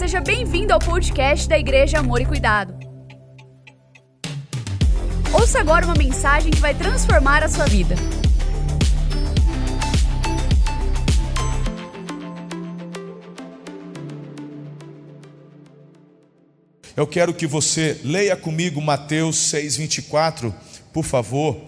seja bem-vindo ao podcast da Igreja Amor e Cuidado. Ouça agora uma mensagem que vai transformar a sua vida. Eu quero que você leia comigo Mateus 6:24, por favor.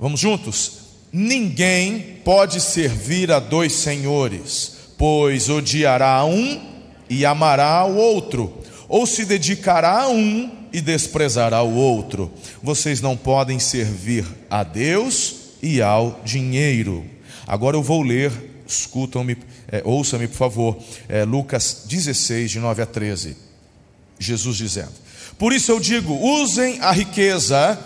Vamos juntos? Ninguém pode servir a dois senhores, pois odiará um e amará o outro, ou se dedicará a um e desprezará o outro. Vocês não podem servir a Deus e ao dinheiro. Agora eu vou ler, escutam-me, é, ouçam-me por favor, é, Lucas 16, de 9 a 13. Jesus dizendo: Por isso eu digo: usem a riqueza,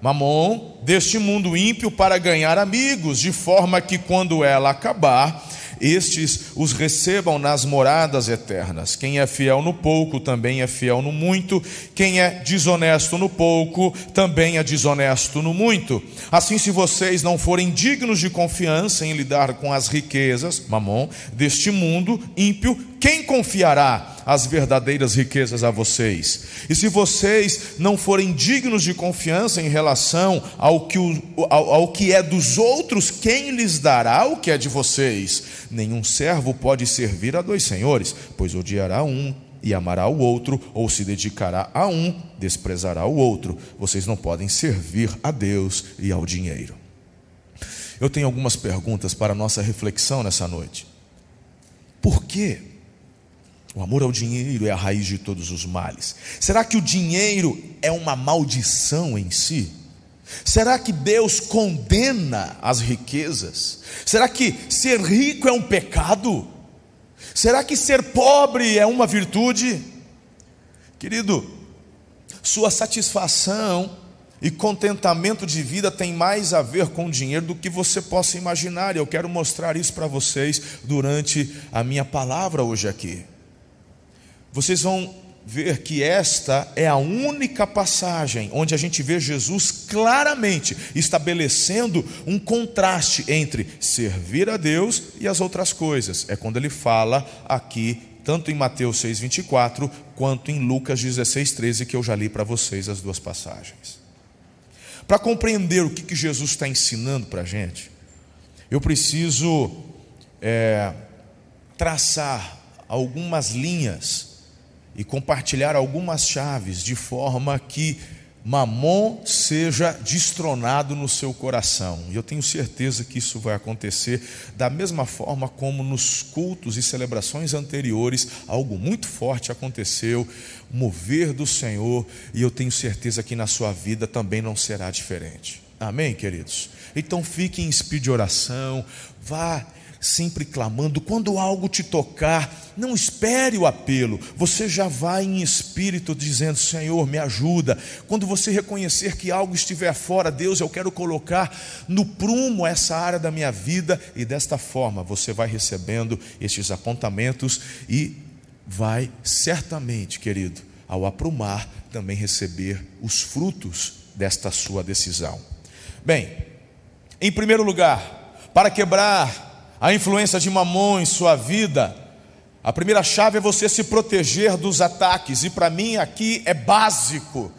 mamon, deste mundo ímpio para ganhar amigos, de forma que quando ela acabar, estes os recebam nas moradas eternas. Quem é fiel no pouco também é fiel no muito, quem é desonesto no pouco também é desonesto no muito. Assim, se vocês não forem dignos de confiança em lidar com as riquezas, mamon, deste mundo ímpio, quem confiará as verdadeiras riquezas a vocês? E se vocês não forem dignos de confiança em relação ao que, o, ao, ao que é dos outros, quem lhes dará o que é de vocês? Nenhum servo pode servir a dois senhores, pois odiará um e amará o outro, ou se dedicará a um, desprezará o outro. Vocês não podem servir a Deus e ao dinheiro. Eu tenho algumas perguntas para nossa reflexão nessa noite. Por quê? O amor ao dinheiro é a raiz de todos os males. Será que o dinheiro é uma maldição em si? Será que Deus condena as riquezas? Será que ser rico é um pecado? Será que ser pobre é uma virtude? Querido, sua satisfação e contentamento de vida tem mais a ver com dinheiro do que você possa imaginar. Eu quero mostrar isso para vocês durante a minha palavra hoje aqui vocês vão ver que esta é a única passagem onde a gente vê Jesus claramente estabelecendo um contraste entre servir a Deus e as outras coisas. É quando ele fala aqui, tanto em Mateus 6,24, quanto em Lucas 16,13, que eu já li para vocês as duas passagens. Para compreender o que, que Jesus está ensinando para a gente, eu preciso é, traçar algumas linhas e compartilhar algumas chaves de forma que Mamon seja destronado no seu coração. E eu tenho certeza que isso vai acontecer da mesma forma como nos cultos e celebrações anteriores, algo muito forte aconteceu, mover do Senhor, e eu tenho certeza que na sua vida também não será diferente. Amém, queridos? Então fique em espírito de oração, vá sempre clamando. Quando algo te tocar, não espere o apelo, você já vai em espírito dizendo: Senhor, me ajuda. Quando você reconhecer que algo estiver fora, Deus, eu quero colocar no prumo essa área da minha vida, e desta forma você vai recebendo estes apontamentos e vai certamente, querido, ao aprumar, também receber os frutos desta sua decisão. Bem, em primeiro lugar, para quebrar a influência de mamon em sua vida, a primeira chave é você se proteger dos ataques, e para mim aqui é básico.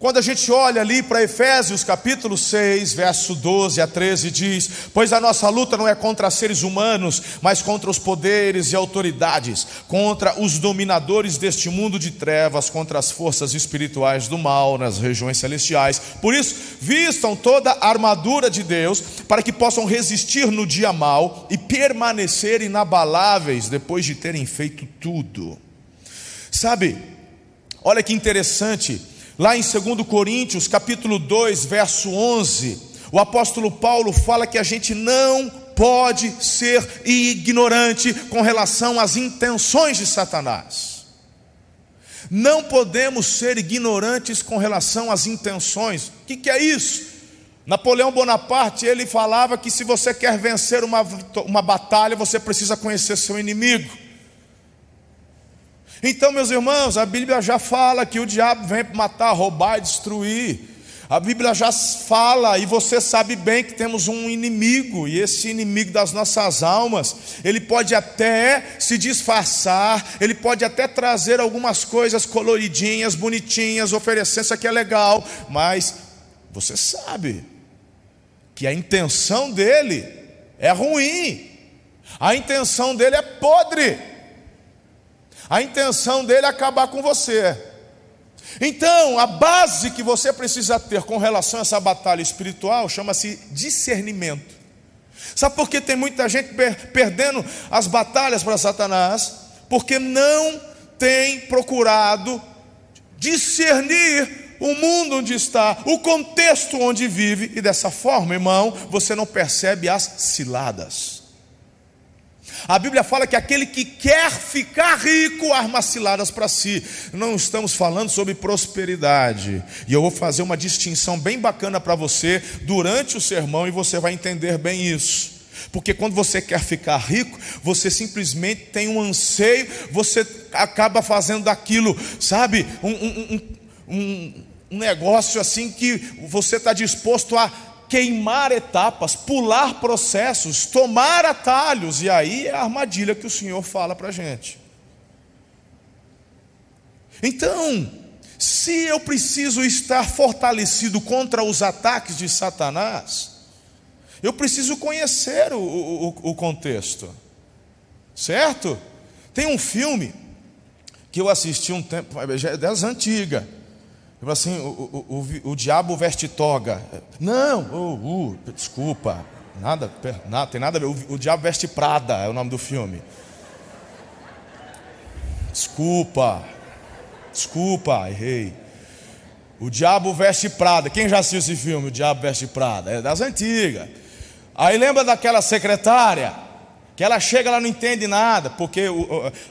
Quando a gente olha ali para Efésios capítulo 6, verso 12 a 13, diz: Pois a nossa luta não é contra seres humanos, mas contra os poderes e autoridades, contra os dominadores deste mundo de trevas, contra as forças espirituais do mal nas regiões celestiais. Por isso, vistam toda a armadura de Deus, para que possam resistir no dia mal e permanecer inabaláveis depois de terem feito tudo. Sabe, olha que interessante Lá em 2 Coríntios, capítulo 2, verso 11, o apóstolo Paulo fala que a gente não pode ser ignorante com relação às intenções de Satanás. Não podemos ser ignorantes com relação às intenções. O que, que é isso? Napoleão Bonaparte ele falava que se você quer vencer uma, uma batalha, você precisa conhecer seu inimigo. Então, meus irmãos, a Bíblia já fala que o diabo vem para matar, roubar e destruir. A Bíblia já fala, e você sabe bem que temos um inimigo, e esse inimigo das nossas almas, ele pode até se disfarçar, ele pode até trazer algumas coisas coloridinhas, bonitinhas, oferecer isso aqui é legal, mas você sabe que a intenção dele é ruim, a intenção dele é podre, a intenção dele é acabar com você. Então, a base que você precisa ter com relação a essa batalha espiritual chama-se discernimento. Sabe por que tem muita gente perdendo as batalhas para Satanás? Porque não tem procurado discernir o mundo onde está, o contexto onde vive, e dessa forma, irmão, você não percebe as ciladas. A Bíblia fala que aquele que quer ficar rico arma ciladas para si. Não estamos falando sobre prosperidade. E eu vou fazer uma distinção bem bacana para você durante o sermão e você vai entender bem isso. Porque quando você quer ficar rico, você simplesmente tem um anseio, você acaba fazendo daquilo, sabe, um, um, um, um negócio assim que você está disposto a queimar etapas, pular processos, tomar atalhos, e aí é a armadilha que o Senhor fala para a gente. Então, se eu preciso estar fortalecido contra os ataques de Satanás, eu preciso conhecer o, o, o contexto, certo? Tem um filme que eu assisti um tempo, é das antigas Tipo assim, o, o, o, o, diabo veste toga. Não, uh, uh, desculpa. Nada, nada, tem nada a ver. O, o diabo veste Prada é o nome do filme. Desculpa. Desculpa, errei. O Diabo Veste Prada. Quem já assistiu esse filme? O Diabo Veste Prada. É das antigas. Aí lembra daquela secretária? Que ela chega, ela não entende nada, porque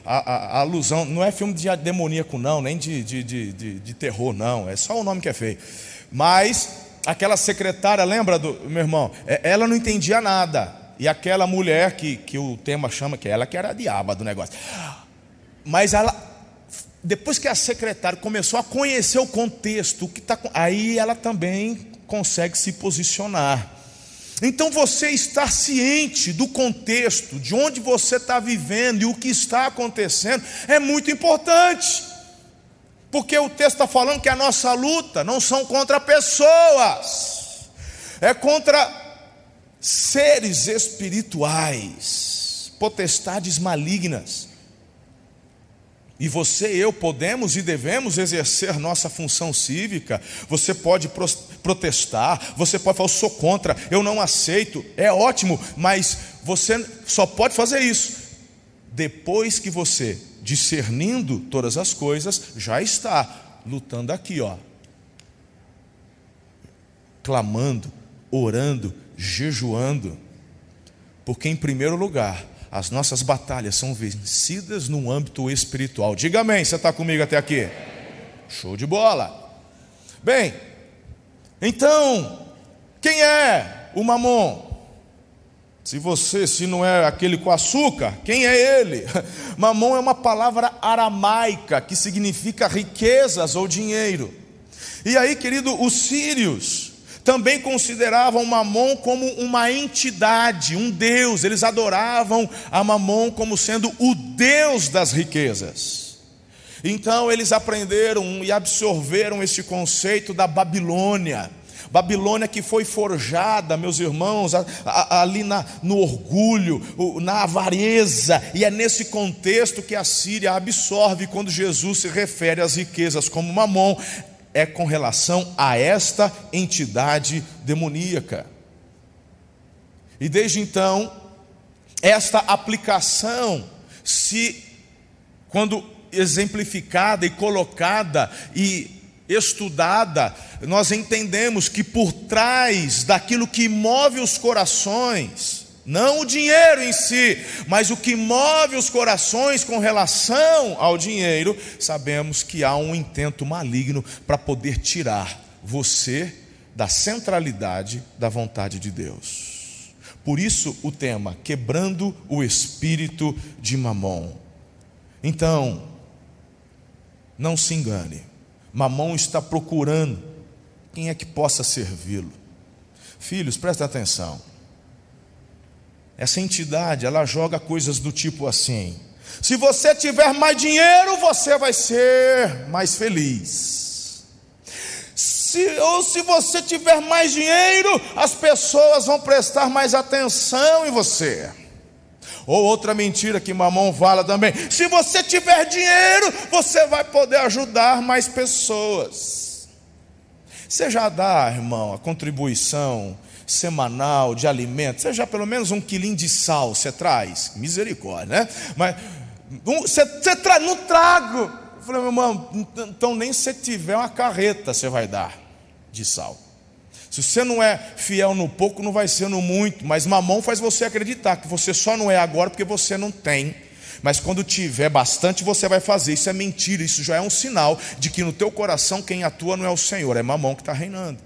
a, a, a alusão não é filme de demoníaco, não, nem de, de, de, de, terror, não, é só o nome que é feio. Mas aquela secretária, lembra do meu irmão? É, ela não entendia nada. E aquela mulher que, que o tema chama, que é ela que era a diaba do negócio. Mas ela, depois que a secretária começou a conhecer o contexto, o que tá, aí ela também consegue se posicionar. Então você estar ciente do contexto, de onde você está vivendo e o que está acontecendo, é muito importante. Porque o texto está falando que a nossa luta não são contra pessoas, é contra seres espirituais, potestades malignas. E você e eu podemos e devemos exercer nossa função cívica. Você pode protestar, você pode falar, eu sou contra, eu não aceito, é ótimo, mas você só pode fazer isso depois que você, discernindo todas as coisas, já está lutando aqui, ó, clamando, orando, jejuando, porque em primeiro lugar, as nossas batalhas são vencidas no âmbito espiritual. Diga amém, você está comigo até aqui? Show de bola. Bem, então, quem é o mamon? Se você, se não é aquele com açúcar, quem é ele? Mamon é uma palavra aramaica que significa riquezas ou dinheiro. E aí, querido, os sírios, também consideravam Mamon como uma entidade, um Deus. Eles adoravam a Mamon como sendo o Deus das riquezas. Então eles aprenderam e absorveram esse conceito da Babilônia. Babilônia que foi forjada, meus irmãos, ali na, no orgulho, na avareza, e é nesse contexto que a Síria absorve quando Jesus se refere às riquezas como mamon é com relação a esta entidade demoníaca. E desde então, esta aplicação, se quando exemplificada e colocada e estudada, nós entendemos que por trás daquilo que move os corações, não o dinheiro em si, mas o que move os corações com relação ao dinheiro, sabemos que há um intento maligno para poder tirar você da centralidade da vontade de Deus. Por isso o tema, quebrando o espírito de Mamon. Então, não se engane, Mamon está procurando quem é que possa servi-lo. Filhos, prestem atenção. Essa entidade, ela joga coisas do tipo assim: se você tiver mais dinheiro, você vai ser mais feliz. Se, ou se você tiver mais dinheiro, as pessoas vão prestar mais atenção em você. Ou outra mentira que mamão fala também: se você tiver dinheiro, você vai poder ajudar mais pessoas. Você já dá, irmão, a contribuição semanal de alimento, seja pelo menos um quilinho de sal, você traz, misericórdia, né? Mas você, traz, não trago. Eu falei, meu irmão, então nem se tiver uma carreta você vai dar de sal. Se você não é fiel no pouco, não vai ser no muito. Mas mamão faz você acreditar que você só não é agora porque você não tem. Mas quando tiver bastante, você vai fazer. Isso é mentira. Isso já é um sinal de que no teu coração quem atua não é o Senhor, é mamão que está reinando.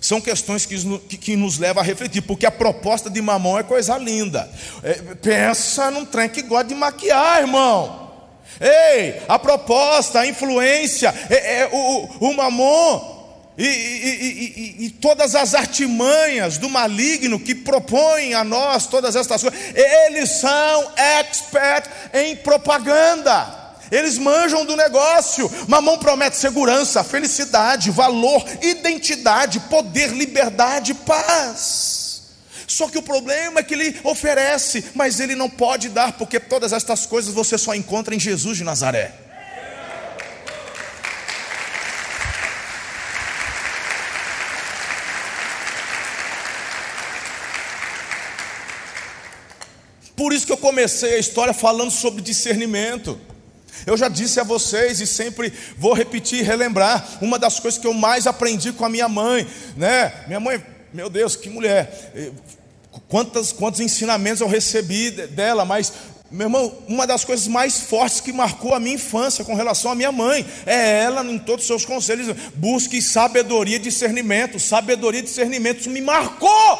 São questões que, que, nos levam a refletir, porque a proposta de mamão é coisa linda. É, pensa num trem que gosta de maquiar, irmão. Ei, a proposta, a influência, é, é o, o mamon e, e, e, e, todas as artimanhas do maligno que propõem a nós todas estas coisas, eles são expert em propaganda. Eles manjam do negócio. Mamão promete segurança, felicidade, valor, identidade, poder, liberdade, paz. Só que o problema é que ele oferece, mas ele não pode dar, porque todas estas coisas você só encontra em Jesus de Nazaré. Por isso que eu comecei a história falando sobre discernimento. Eu já disse a vocês e sempre vou repetir e relembrar, uma das coisas que eu mais aprendi com a minha mãe, né? Minha mãe, meu Deus, que mulher Quantos, quantos ensinamentos eu recebi dela, mas, meu irmão, uma das coisas mais fortes que marcou a minha infância com relação à minha mãe é ela, em todos os seus conselhos, busque sabedoria e discernimento. Sabedoria e discernimento, isso me marcou.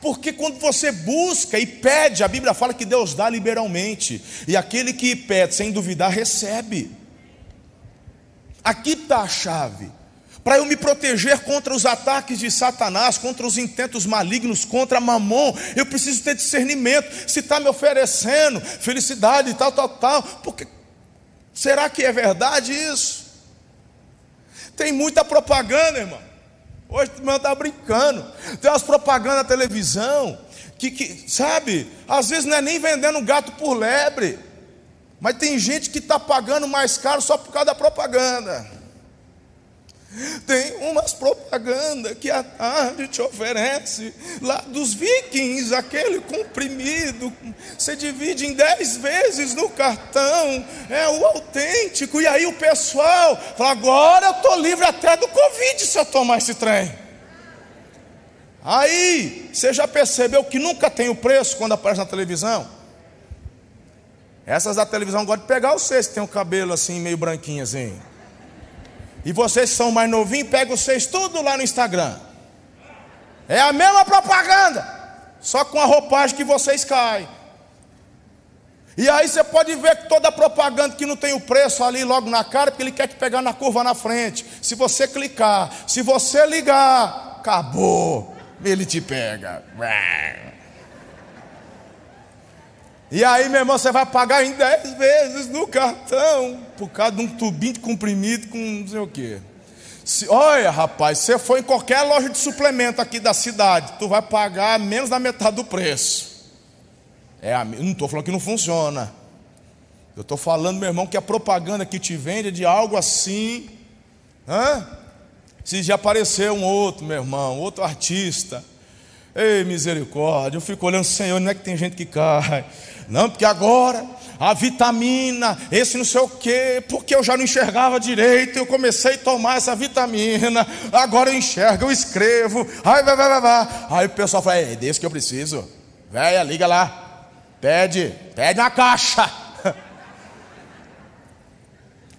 Porque quando você busca e pede, a Bíblia fala que Deus dá liberalmente, e aquele que pede sem duvidar recebe. Aqui está a chave para eu me proteger contra os ataques de Satanás, contra os intentos malignos, contra Mamon, eu preciso ter discernimento. Se está me oferecendo felicidade e tal, tal, tal, porque será que é verdade isso? Tem muita propaganda, irmão. Hoje o irmão está brincando. Tem umas propagandas na televisão que, que, sabe, às vezes não é nem vendendo gato por lebre. Mas tem gente que está pagando mais caro só por causa da propaganda. Tem umas propagandas que a tarde te oferece, lá dos vikings, aquele comprimido, você divide em dez vezes no cartão, é o autêntico, e aí o pessoal fala: agora eu estou livre até do Covid se eu tomar esse trem. Aí, você já percebeu que nunca tem o preço quando aparece na televisão? Essas da televisão gostam de pegar vocês que tem o cabelo assim, meio branquinho assim. E vocês que são mais novinhos, pegam vocês tudo lá no Instagram. É a mesma propaganda, só com a roupagem que vocês caem. E aí você pode ver que toda propaganda que não tem o preço ali logo na cara, porque ele quer te pegar na curva na frente. Se você clicar, se você ligar, acabou. Ele te pega. E aí, meu irmão, você vai pagar em 10 vezes no cartão, por causa de um tubinho de comprimido com não sei o quê. Se, olha, rapaz, se você for em qualquer loja de suplemento aqui da cidade, tu vai pagar menos da metade do preço. É, não estou falando que não funciona. Eu estou falando, meu irmão, que a propaganda que te vende é de algo assim. Hã? Se já apareceu um outro, meu irmão, outro artista. Ei, misericórdia, eu fico olhando, Senhor, não é que tem gente que cai. Não, porque agora a vitamina, esse não sei o quê, porque eu já não enxergava direito, eu comecei a tomar essa vitamina, agora eu enxergo, eu escrevo, aí vai, vai, vai, vai. Aí o pessoal fala, é desse que eu preciso. Véia, liga lá, pede, pede uma caixa.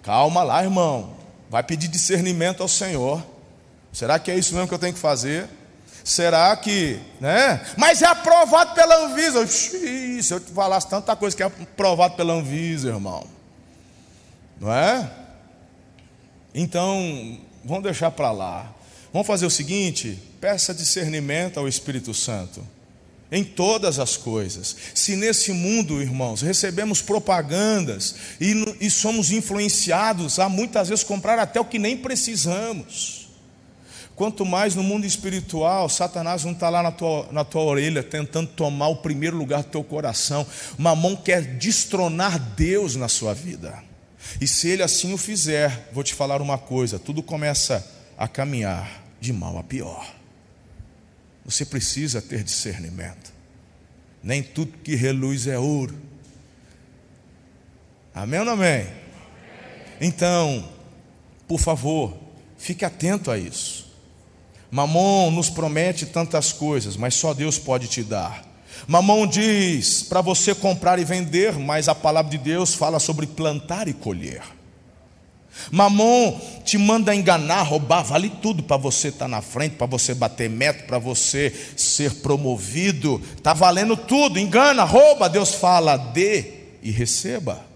Calma lá, irmão. Vai pedir discernimento ao Senhor. Será que é isso mesmo que eu tenho que fazer? Será que, né? Mas é aprovado pela Anvisa. Ixi, se eu te falasse tanta coisa que é aprovado pela Anvisa, irmão. Não é? Então, vamos deixar para lá. Vamos fazer o seguinte: peça discernimento ao Espírito Santo em todas as coisas. Se nesse mundo, irmãos, recebemos propagandas e, e, somos influenciados a muitas vezes comprar até o que nem precisamos. Quanto mais no mundo espiritual, Satanás não está lá na tua, na tua orelha tentando tomar o primeiro lugar do teu coração. Mamão quer destronar Deus na sua vida. E se ele assim o fizer, vou te falar uma coisa: tudo começa a caminhar de mal a pior. Você precisa ter discernimento. Nem tudo que reluz é ouro. Amém ou não amém? Então, por favor, fique atento a isso. Mamon nos promete tantas coisas, mas só Deus pode te dar. Mamon diz para você comprar e vender, mas a palavra de Deus fala sobre plantar e colher. Mamon te manda enganar, roubar, vale tudo para você estar tá na frente, para você bater meta, para você ser promovido. Está valendo tudo, engana, rouba. Deus fala, dê e receba.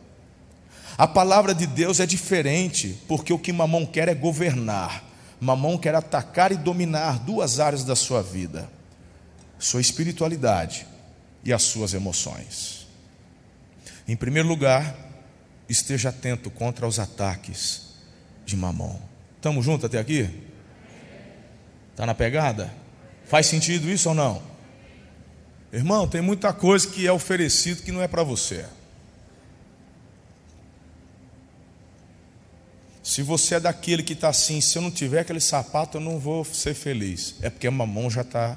A palavra de Deus é diferente, porque o que Mamon quer é governar. Mamon quer atacar e dominar duas áreas da sua vida: sua espiritualidade e as suas emoções. Em primeiro lugar, esteja atento contra os ataques de Mamon. Estamos juntos até aqui? Está na pegada? Faz sentido isso ou não? Irmão, tem muita coisa que é oferecido que não é para você. Se você é daquele que está assim, se eu não tiver aquele sapato, eu não vou ser feliz. É porque a mamão já está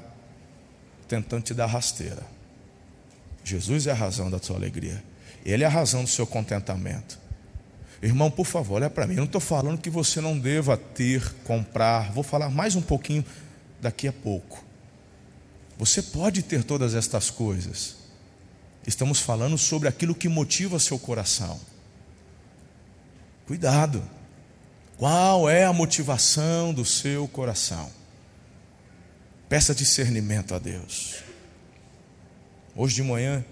tentando te dar rasteira. Jesus é a razão da sua alegria. Ele é a razão do seu contentamento. Irmão, por favor, olha para mim. Eu não estou falando que você não deva ter, comprar. Vou falar mais um pouquinho daqui a pouco. Você pode ter todas estas coisas. Estamos falando sobre aquilo que motiva seu coração. Cuidado. Qual é a motivação do seu coração? Peça discernimento a Deus. Hoje de manhã,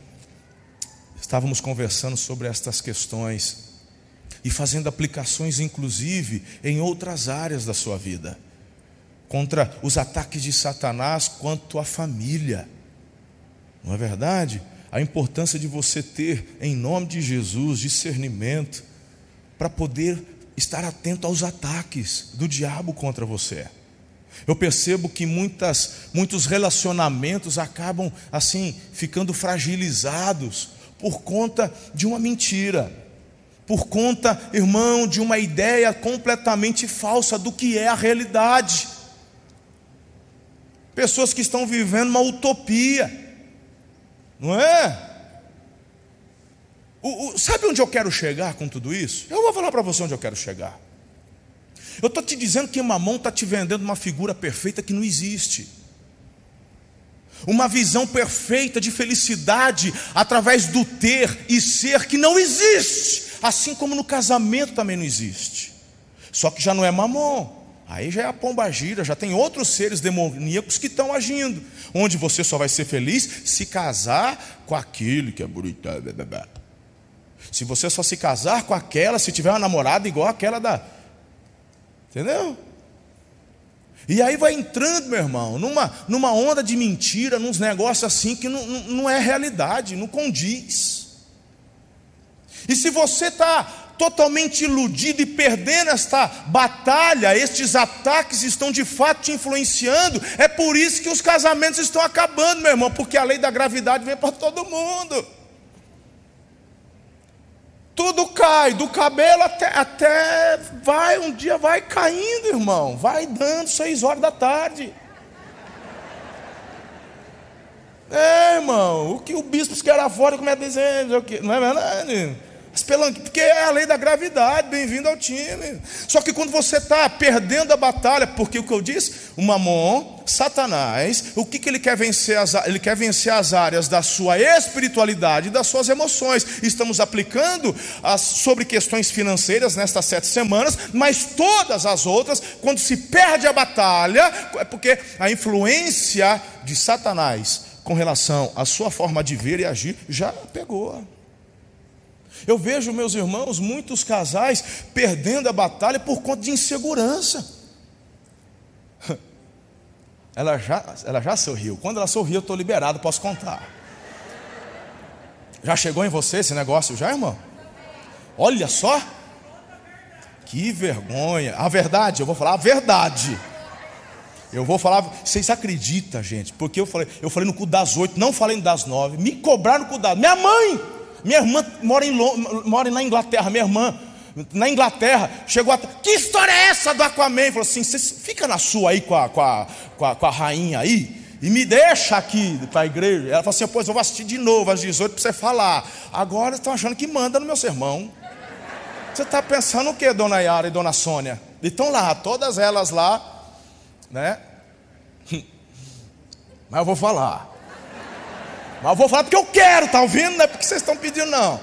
Estávamos conversando sobre estas questões e fazendo aplicações, inclusive, em outras áreas da sua vida, contra os ataques de Satanás quanto à família. Não é verdade? A importância de você ter, em nome de Jesus, discernimento para poder estar atento aos ataques do diabo contra você. Eu percebo que muitas, muitos relacionamentos acabam assim ficando fragilizados por conta de uma mentira, por conta, irmão, de uma ideia completamente falsa do que é a realidade. Pessoas que estão vivendo uma utopia, não é? O, o, sabe onde eu quero chegar com tudo isso? Eu vou falar para você onde eu quero chegar. Eu estou te dizendo que Mamão está te vendendo uma figura perfeita que não existe uma visão perfeita de felicidade através do ter e ser que não existe, assim como no casamento também não existe. Só que já não é mamon, aí já é a pomba gira, já tem outros seres demoníacos que estão agindo, onde você só vai ser feliz se casar com aquele que é bonito. Se você só se casar com aquela, se tiver uma namorada igual aquela da. Entendeu? E aí vai entrando, meu irmão, numa, numa onda de mentira, nos negócios assim que não, não é realidade, não condiz. E se você está totalmente iludido e perdendo esta batalha, estes ataques estão de fato te influenciando, é por isso que os casamentos estão acabando, meu irmão, porque a lei da gravidade vem para todo mundo. Tudo cai, do cabelo até, até vai, um dia vai caindo, irmão. Vai dando seis horas da tarde. É, irmão, o que o bispo quer lá fora, como é dizendo, não é verdade? Porque é a lei da gravidade, bem-vindo ao time. Só que quando você está perdendo a batalha, porque o que eu disse, o mamon, Satanás, o que, que ele quer vencer? As, ele quer vencer as áreas da sua espiritualidade e das suas emoções. Estamos aplicando as, sobre questões financeiras nestas sete semanas, mas todas as outras, quando se perde a batalha, é porque a influência de Satanás com relação à sua forma de ver e agir já pegou. Eu vejo, meus irmãos, muitos casais perdendo a batalha por conta de insegurança. Ela já, ela já sorriu. Quando ela sorriu, eu estou liberado, posso contar. Já chegou em você esse negócio, já, irmão? Olha só. Que vergonha. A verdade, eu vou falar a verdade. Eu vou falar, vocês acreditam, gente? Porque eu falei, eu falei no cu das oito, não falei no das nove. Me cobraram no cu das. Minha mãe, minha irmã mora, em, mora na Inglaterra, minha irmã na Inglaterra, chegou a. Que história é essa do Aquaman? Falou assim: você fica na sua aí com a, com a, com a, com a rainha aí e me deixa aqui para a igreja. Ela falou assim: pois eu vou assistir de novo às 18 para você falar. Agora estão achando que manda no meu sermão. Você está pensando o que, dona Yara e dona Sônia? E estão lá, todas elas lá, né? Mas eu vou falar. Mas eu vou falar porque eu quero, tá ouvindo? Não é porque vocês estão pedindo, não.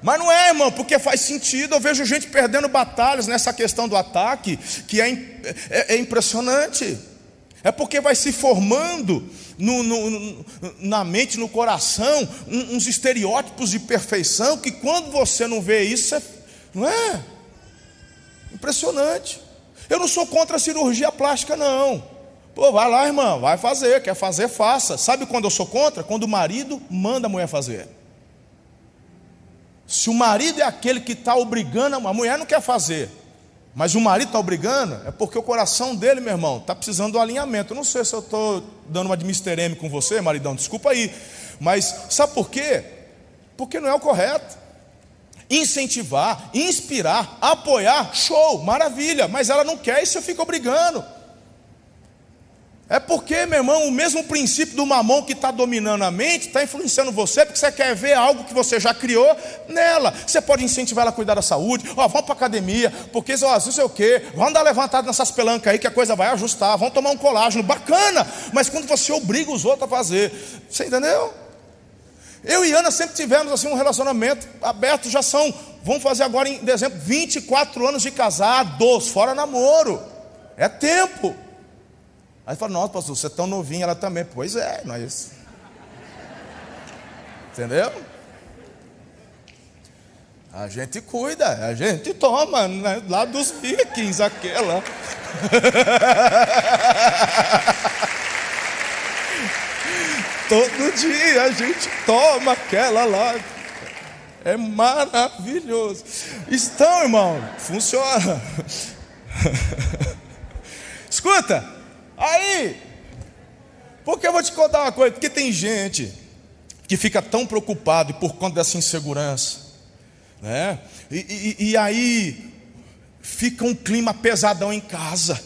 Mas não é, irmão, porque faz sentido. Eu vejo gente perdendo batalhas nessa questão do ataque, que é, é, é impressionante. É porque vai se formando no, no, na mente, no coração, uns estereótipos de perfeição que quando você não vê isso, é, não é? Impressionante. Eu não sou contra a cirurgia plástica, não. Vai lá, irmã, vai fazer, quer fazer, faça. Sabe quando eu sou contra? Quando o marido manda a mulher fazer. Se o marido é aquele que está obrigando, a mulher não quer fazer, mas o marido está obrigando, é porque o coração dele, meu irmão, está precisando do alinhamento. Eu não sei se eu estou dando uma de Mr. M com você, maridão, desculpa aí. Mas sabe por quê? Porque não é o correto. Incentivar, inspirar, apoiar, show, maravilha, mas ela não quer e você fica obrigando. É porque, meu irmão, o mesmo princípio do mamão que está dominando a mente está influenciando você, porque você quer ver algo que você já criou nela. Você pode incentivar ela a cuidar da saúde, ó, vamos para academia, porque ó, não sei o quê, vamos dar levantada nessas pelancas aí que a coisa vai ajustar, vamos tomar um colágeno, bacana, mas quando você obriga os outros a fazer, você entendeu? Eu e Ana sempre tivemos assim um relacionamento aberto, já são, vamos fazer agora em dezembro, 24 anos de casados, fora namoro. É tempo. Aí fala, nossa, pastor, você é tão novinho, ela também. Pois é, nós. Entendeu? A gente cuida, a gente toma, né? lá dos vikings, aquela. Todo dia a gente toma aquela lá. É maravilhoso. Estão, irmão, funciona. Escuta. Aí, porque eu vou te contar uma coisa, porque tem gente que fica tão preocupado por conta dessa insegurança, né? E, e, e aí fica um clima pesadão em casa.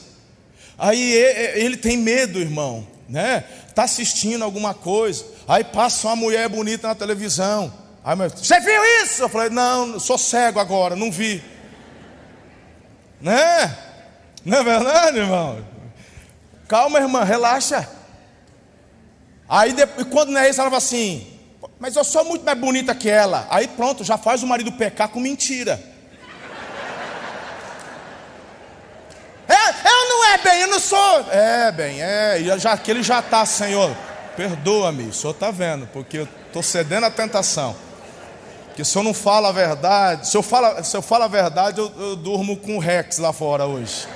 Aí ele tem medo, irmão, né? Tá assistindo alguma coisa, aí passa uma mulher bonita na televisão. Aí, você viu isso? Eu falei, não, sou cego agora, não vi. Né? Não é verdade, irmão? Calma, irmã, relaxa. Aí depois, quando não é isso, ela fala assim: Mas eu sou muito mais bonita que ela. Aí pronto, já faz o marido pecar com mentira. É, eu não é bem, eu não sou. É, bem, é. E já que ele já está, Senhor, perdoa-me, o Senhor está vendo, porque eu estou cedendo à tentação. Que se eu não falo a verdade, se eu falo, se eu falo a verdade, eu, eu durmo com o Rex lá fora hoje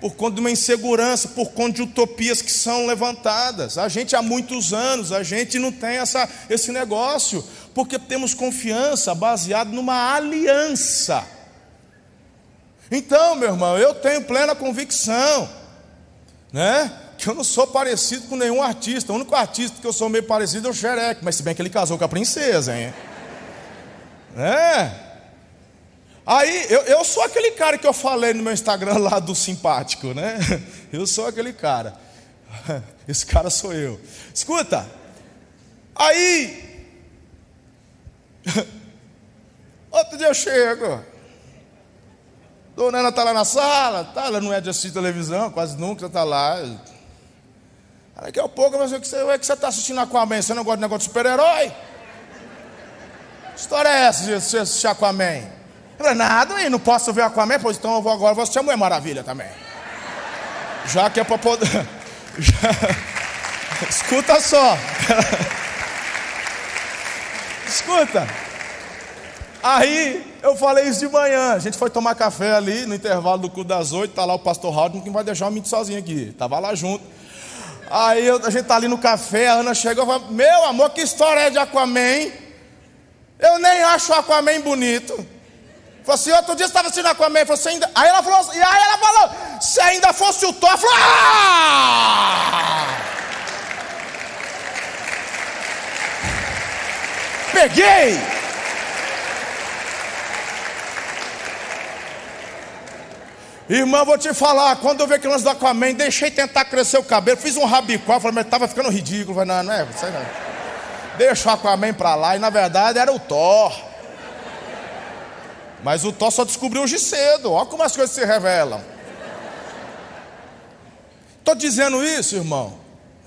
por conta de uma insegurança, por conta de utopias que são levantadas. A gente há muitos anos, a gente não tem essa, esse negócio, porque temos confiança baseado numa aliança. Então, meu irmão, eu tenho plena convicção, né? Que eu não sou parecido com nenhum artista. O único artista que eu sou meio parecido é o Xerec, mas se bem que ele casou com a princesa, hein? É. Aí eu, eu sou aquele cara que eu falei no meu Instagram lá do simpático, né? Eu sou aquele cara. Esse cara sou eu. Escuta. Aí. Outro dia eu chego. Dona Ana está lá na sala, tá, ela não é de assistir televisão, quase nunca está lá. Daqui a pouco eu vou dizer é que você está assistindo Aquaman, você não gosta de negócio de super-herói? Que história é essa de assistir Aquaman? Eu falei, nada, eu não posso ver Aquaman, pois então eu vou agora, vou assistir Mulher Maravilha também. Já que é para poder. Já... Escuta só. Escuta. Aí eu falei isso de manhã. A gente foi tomar café ali no intervalo do culto das oito. Tá lá o pastor Raul, que vai deixar o menino sozinho aqui. Tava lá junto. Aí a gente tá ali no café, a Ana chegou e falou: Meu amor, que história é de Aquaman? Eu nem acho o Aquaman bonito. Falou assim, outro dia estava assistindo Aquaman, falou assim, ainda... aí ela falou, e aí ela falou, se ainda fosse o Thor, falou, ah! Peguei! Irmã, vou te falar, quando eu vi aquele lance do Aquaman, deixei tentar crescer o cabelo, fiz um rabicó, falei, mas estava ficando ridículo. Falei, não, não é, sei não. Deixa o Aquaman para lá, e na verdade era o Thor. Mas o Thor só descobriu hoje cedo, olha como as coisas se revelam. Estou dizendo isso, irmão,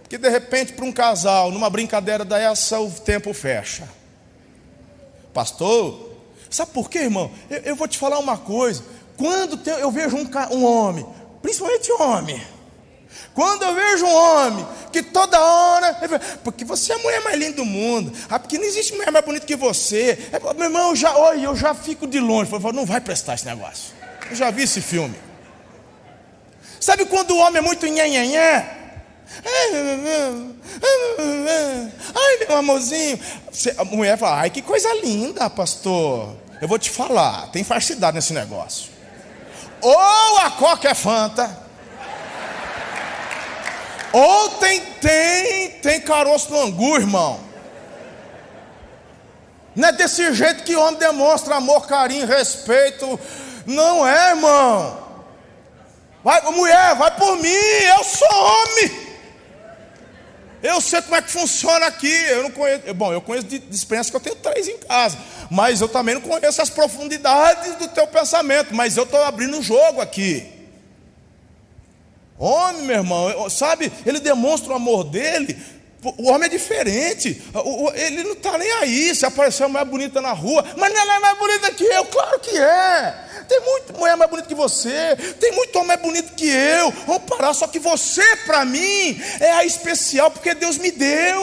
que de repente para um casal, numa brincadeira dessa, o tempo fecha. Pastor, sabe por quê, irmão? Eu, eu vou te falar uma coisa. Quando eu vejo um, um homem, principalmente homem, quando eu vejo um homem que toda hora, porque você é a mulher mais linda do mundo, ah, porque não existe mulher mais bonita que você, é, meu irmão, eu já, olha, eu já fico de longe, falo, não vai prestar esse negócio. Eu já vi esse filme. Sabe quando o homem é muito nhanhanhã? Ai, meu amorzinho. A mulher fala, ai, que coisa linda, pastor. Eu vou te falar, tem farsidade nesse negócio. Ou a coca é fanta, ou tem, tem, tem caroço no angu, irmão. Não é desse jeito que homem demonstra amor, carinho, respeito. Não é, irmão. Vai, mulher, vai por mim, eu sou homem. Eu sei como é que funciona aqui. Eu não conheço. Bom, eu conheço de, experiência que eu tenho três em casa. Mas eu também não conheço as profundidades do teu pensamento. Mas eu estou abrindo o jogo aqui. Homem, meu irmão, sabe? Ele demonstra o amor dele. O homem é diferente. Ele não está nem aí se aparecer uma mulher bonita na rua. Mas não é mais bonita que eu. Claro que é. Tem muita mulher mais bonita que você, tem muito homem mais bonito que eu. Vamos parar, só que você, para mim, é a especial porque Deus me deu.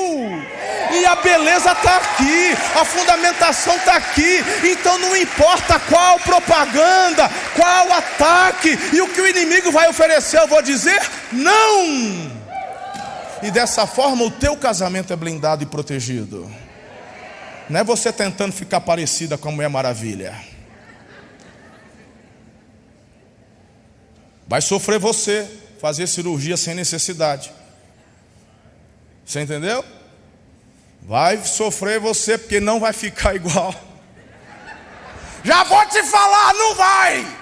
E a beleza está aqui, a fundamentação está aqui. Então não importa qual propaganda, qual ataque e o que o inimigo vai oferecer, eu vou dizer não. E dessa forma o teu casamento é blindado e protegido. Não é você tentando ficar parecida com a Mulher Maravilha. Vai sofrer você fazer cirurgia sem necessidade. Você entendeu? Vai sofrer você porque não vai ficar igual. Já vou te falar, não vai.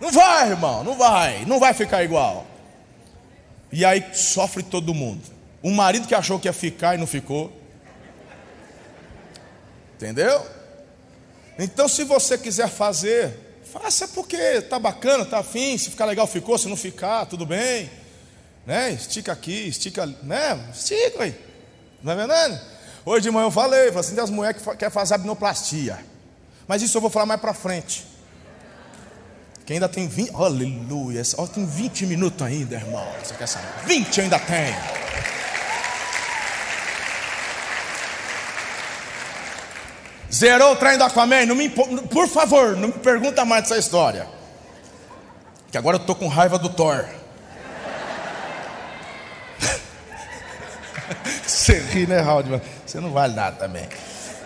Não vai, irmão, não vai, não vai ficar igual. E aí sofre todo mundo. Um marido que achou que ia ficar e não ficou. Entendeu? Então, se você quiser fazer, Faça porque está bacana, está afim, se ficar legal ficou, se não ficar, tudo bem. Né? Estica aqui, estica, né? Estica aí. Não é verdade? Hoje de manhã eu falei, falei assim, tem as mulheres que querem fazer abnoplastia. Mas isso eu vou falar mais para frente. Que ainda tem 20, aleluia, oh, tem 20 minutos ainda, irmão. Você quer saber? 20 ainda tem. Zerou o trem do Aquaman? Não me, por favor, não me pergunta mais dessa história. Que agora eu estou com raiva do Thor. Você ri, né, Raul? Você não vale nada também.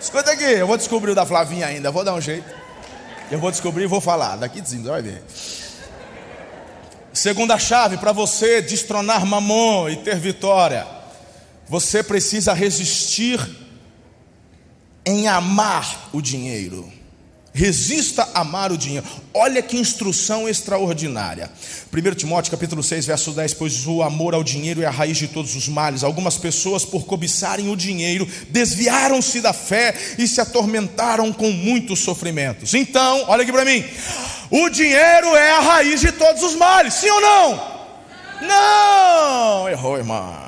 Escuta aqui, eu vou descobrir o da Flavinha ainda, vou dar um jeito. Eu vou descobrir e vou falar. Daqui de cima, vai ver. Segunda chave para você destronar Mamon e ter vitória. Você precisa resistir em amar o dinheiro. Resista a amar o dinheiro. Olha que instrução extraordinária. 1 Timóteo capítulo 6, verso 10, pois o amor ao dinheiro é a raiz de todos os males. Algumas pessoas, por cobiçarem o dinheiro, desviaram-se da fé e se atormentaram com muitos sofrimentos. Então, olha aqui para mim. O dinheiro é a raiz de todos os males, sim ou não? Não! Errou, irmão.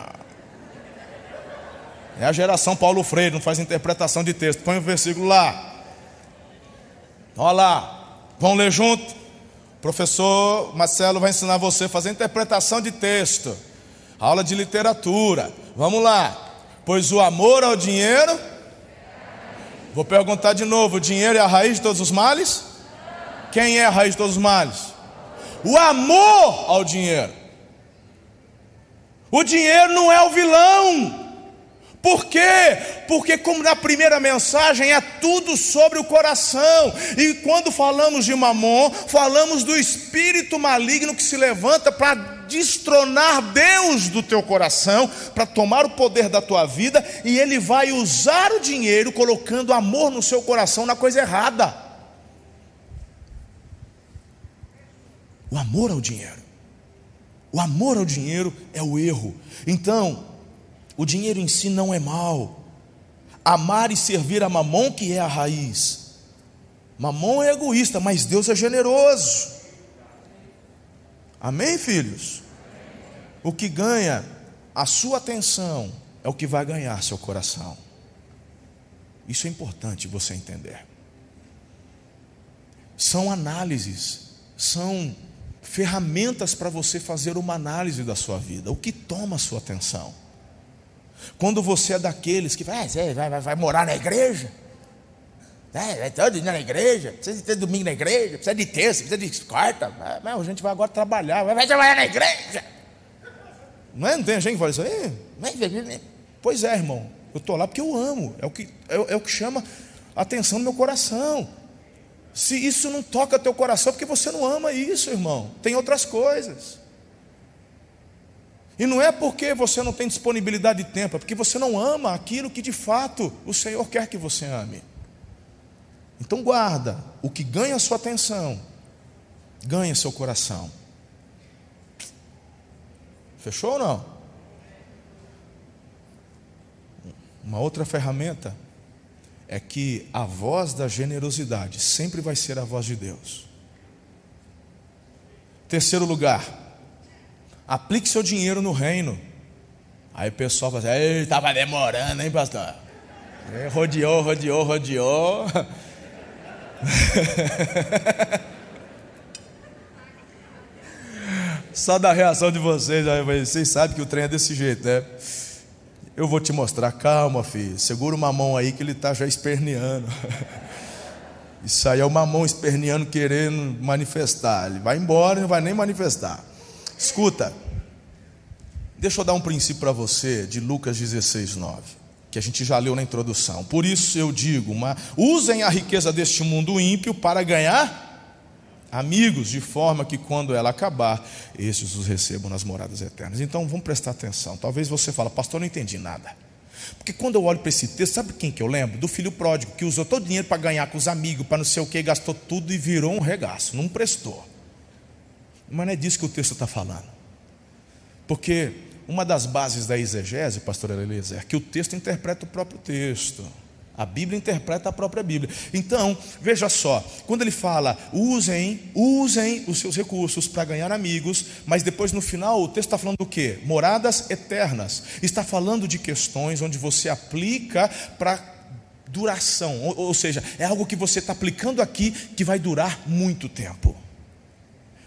É a geração Paulo Freire, não faz interpretação de texto. Põe o versículo lá. Olha lá. Vamos ler junto? O professor Marcelo vai ensinar você a fazer interpretação de texto. Aula de literatura. Vamos lá. Pois o amor ao dinheiro. Vou perguntar de novo: o dinheiro é a raiz de todos os males? Quem é a raiz de todos os males? O amor ao dinheiro. O dinheiro não é o vilão. Por quê? Porque, como na primeira mensagem, é tudo sobre o coração. E quando falamos de mamon, falamos do espírito maligno que se levanta para destronar Deus do teu coração, para tomar o poder da tua vida, e ele vai usar o dinheiro colocando amor no seu coração na coisa errada. O amor ao dinheiro. O amor ao dinheiro é o erro. Então, o dinheiro em si não é mal. Amar e servir a Mamon que é a raiz. Mamon é egoísta, mas Deus é generoso. Amém, filhos? O que ganha a sua atenção é o que vai ganhar seu coração. Isso é importante você entender. São análises, são ferramentas para você fazer uma análise da sua vida. O que toma a sua atenção? Quando você é daqueles que vai, vai, vai, vai morar na igreja, é, vai todo dia na igreja, precisa de ter domingo na igreja, precisa de terça, precisa de quarta, mas a gente vai agora trabalhar, vai trabalhar na igreja. Não, é? não tem gente que fala isso aí? Pois é, irmão, eu estou lá porque eu amo, é o que, é, é o que chama a atenção do meu coração. Se isso não toca teu coração, é porque você não ama isso, irmão. Tem outras coisas. E não é porque você não tem disponibilidade de tempo, é porque você não ama aquilo que de fato o Senhor quer que você ame. Então guarda, o que ganha sua atenção, ganha seu coração. Fechou ou não? Uma outra ferramenta é que a voz da generosidade sempre vai ser a voz de Deus. Terceiro lugar, aplique seu dinheiro no reino. Aí o pessoal fala assim, estava demorando, hein, pastor? E rodeou, rodeou, rodeou. Só da reação de vocês, vocês sabem que o trem é desse jeito, né? Eu vou te mostrar, calma, filho. Segura uma mão aí que ele está já esperneando. Isso aí é uma mão esperneando, querendo manifestar. Ele vai embora e não vai nem manifestar. Escuta, deixa eu dar um princípio para você de Lucas 16, 9, que a gente já leu na introdução. Por isso eu digo: uma, usem a riqueza deste mundo ímpio para ganhar amigos, de forma que quando ela acabar, estes os recebam nas moradas eternas. Então vamos prestar atenção. Talvez você fale, pastor, não entendi nada. Porque quando eu olho para esse texto, sabe quem que eu lembro? Do filho pródigo, que usou todo o dinheiro para ganhar com os amigos, para não sei o que, gastou tudo e virou um regaço, não prestou. Mas não é disso que o texto está falando. Porque uma das bases da exegese, pastor Eliezer, é que o texto interpreta o próprio texto. A Bíblia interpreta a própria Bíblia. Então, veja só, quando ele fala, usem, usem os seus recursos para ganhar amigos, mas depois no final o texto está falando do quê? Moradas eternas. Está falando de questões onde você aplica para duração, ou, ou seja, é algo que você está aplicando aqui que vai durar muito tempo.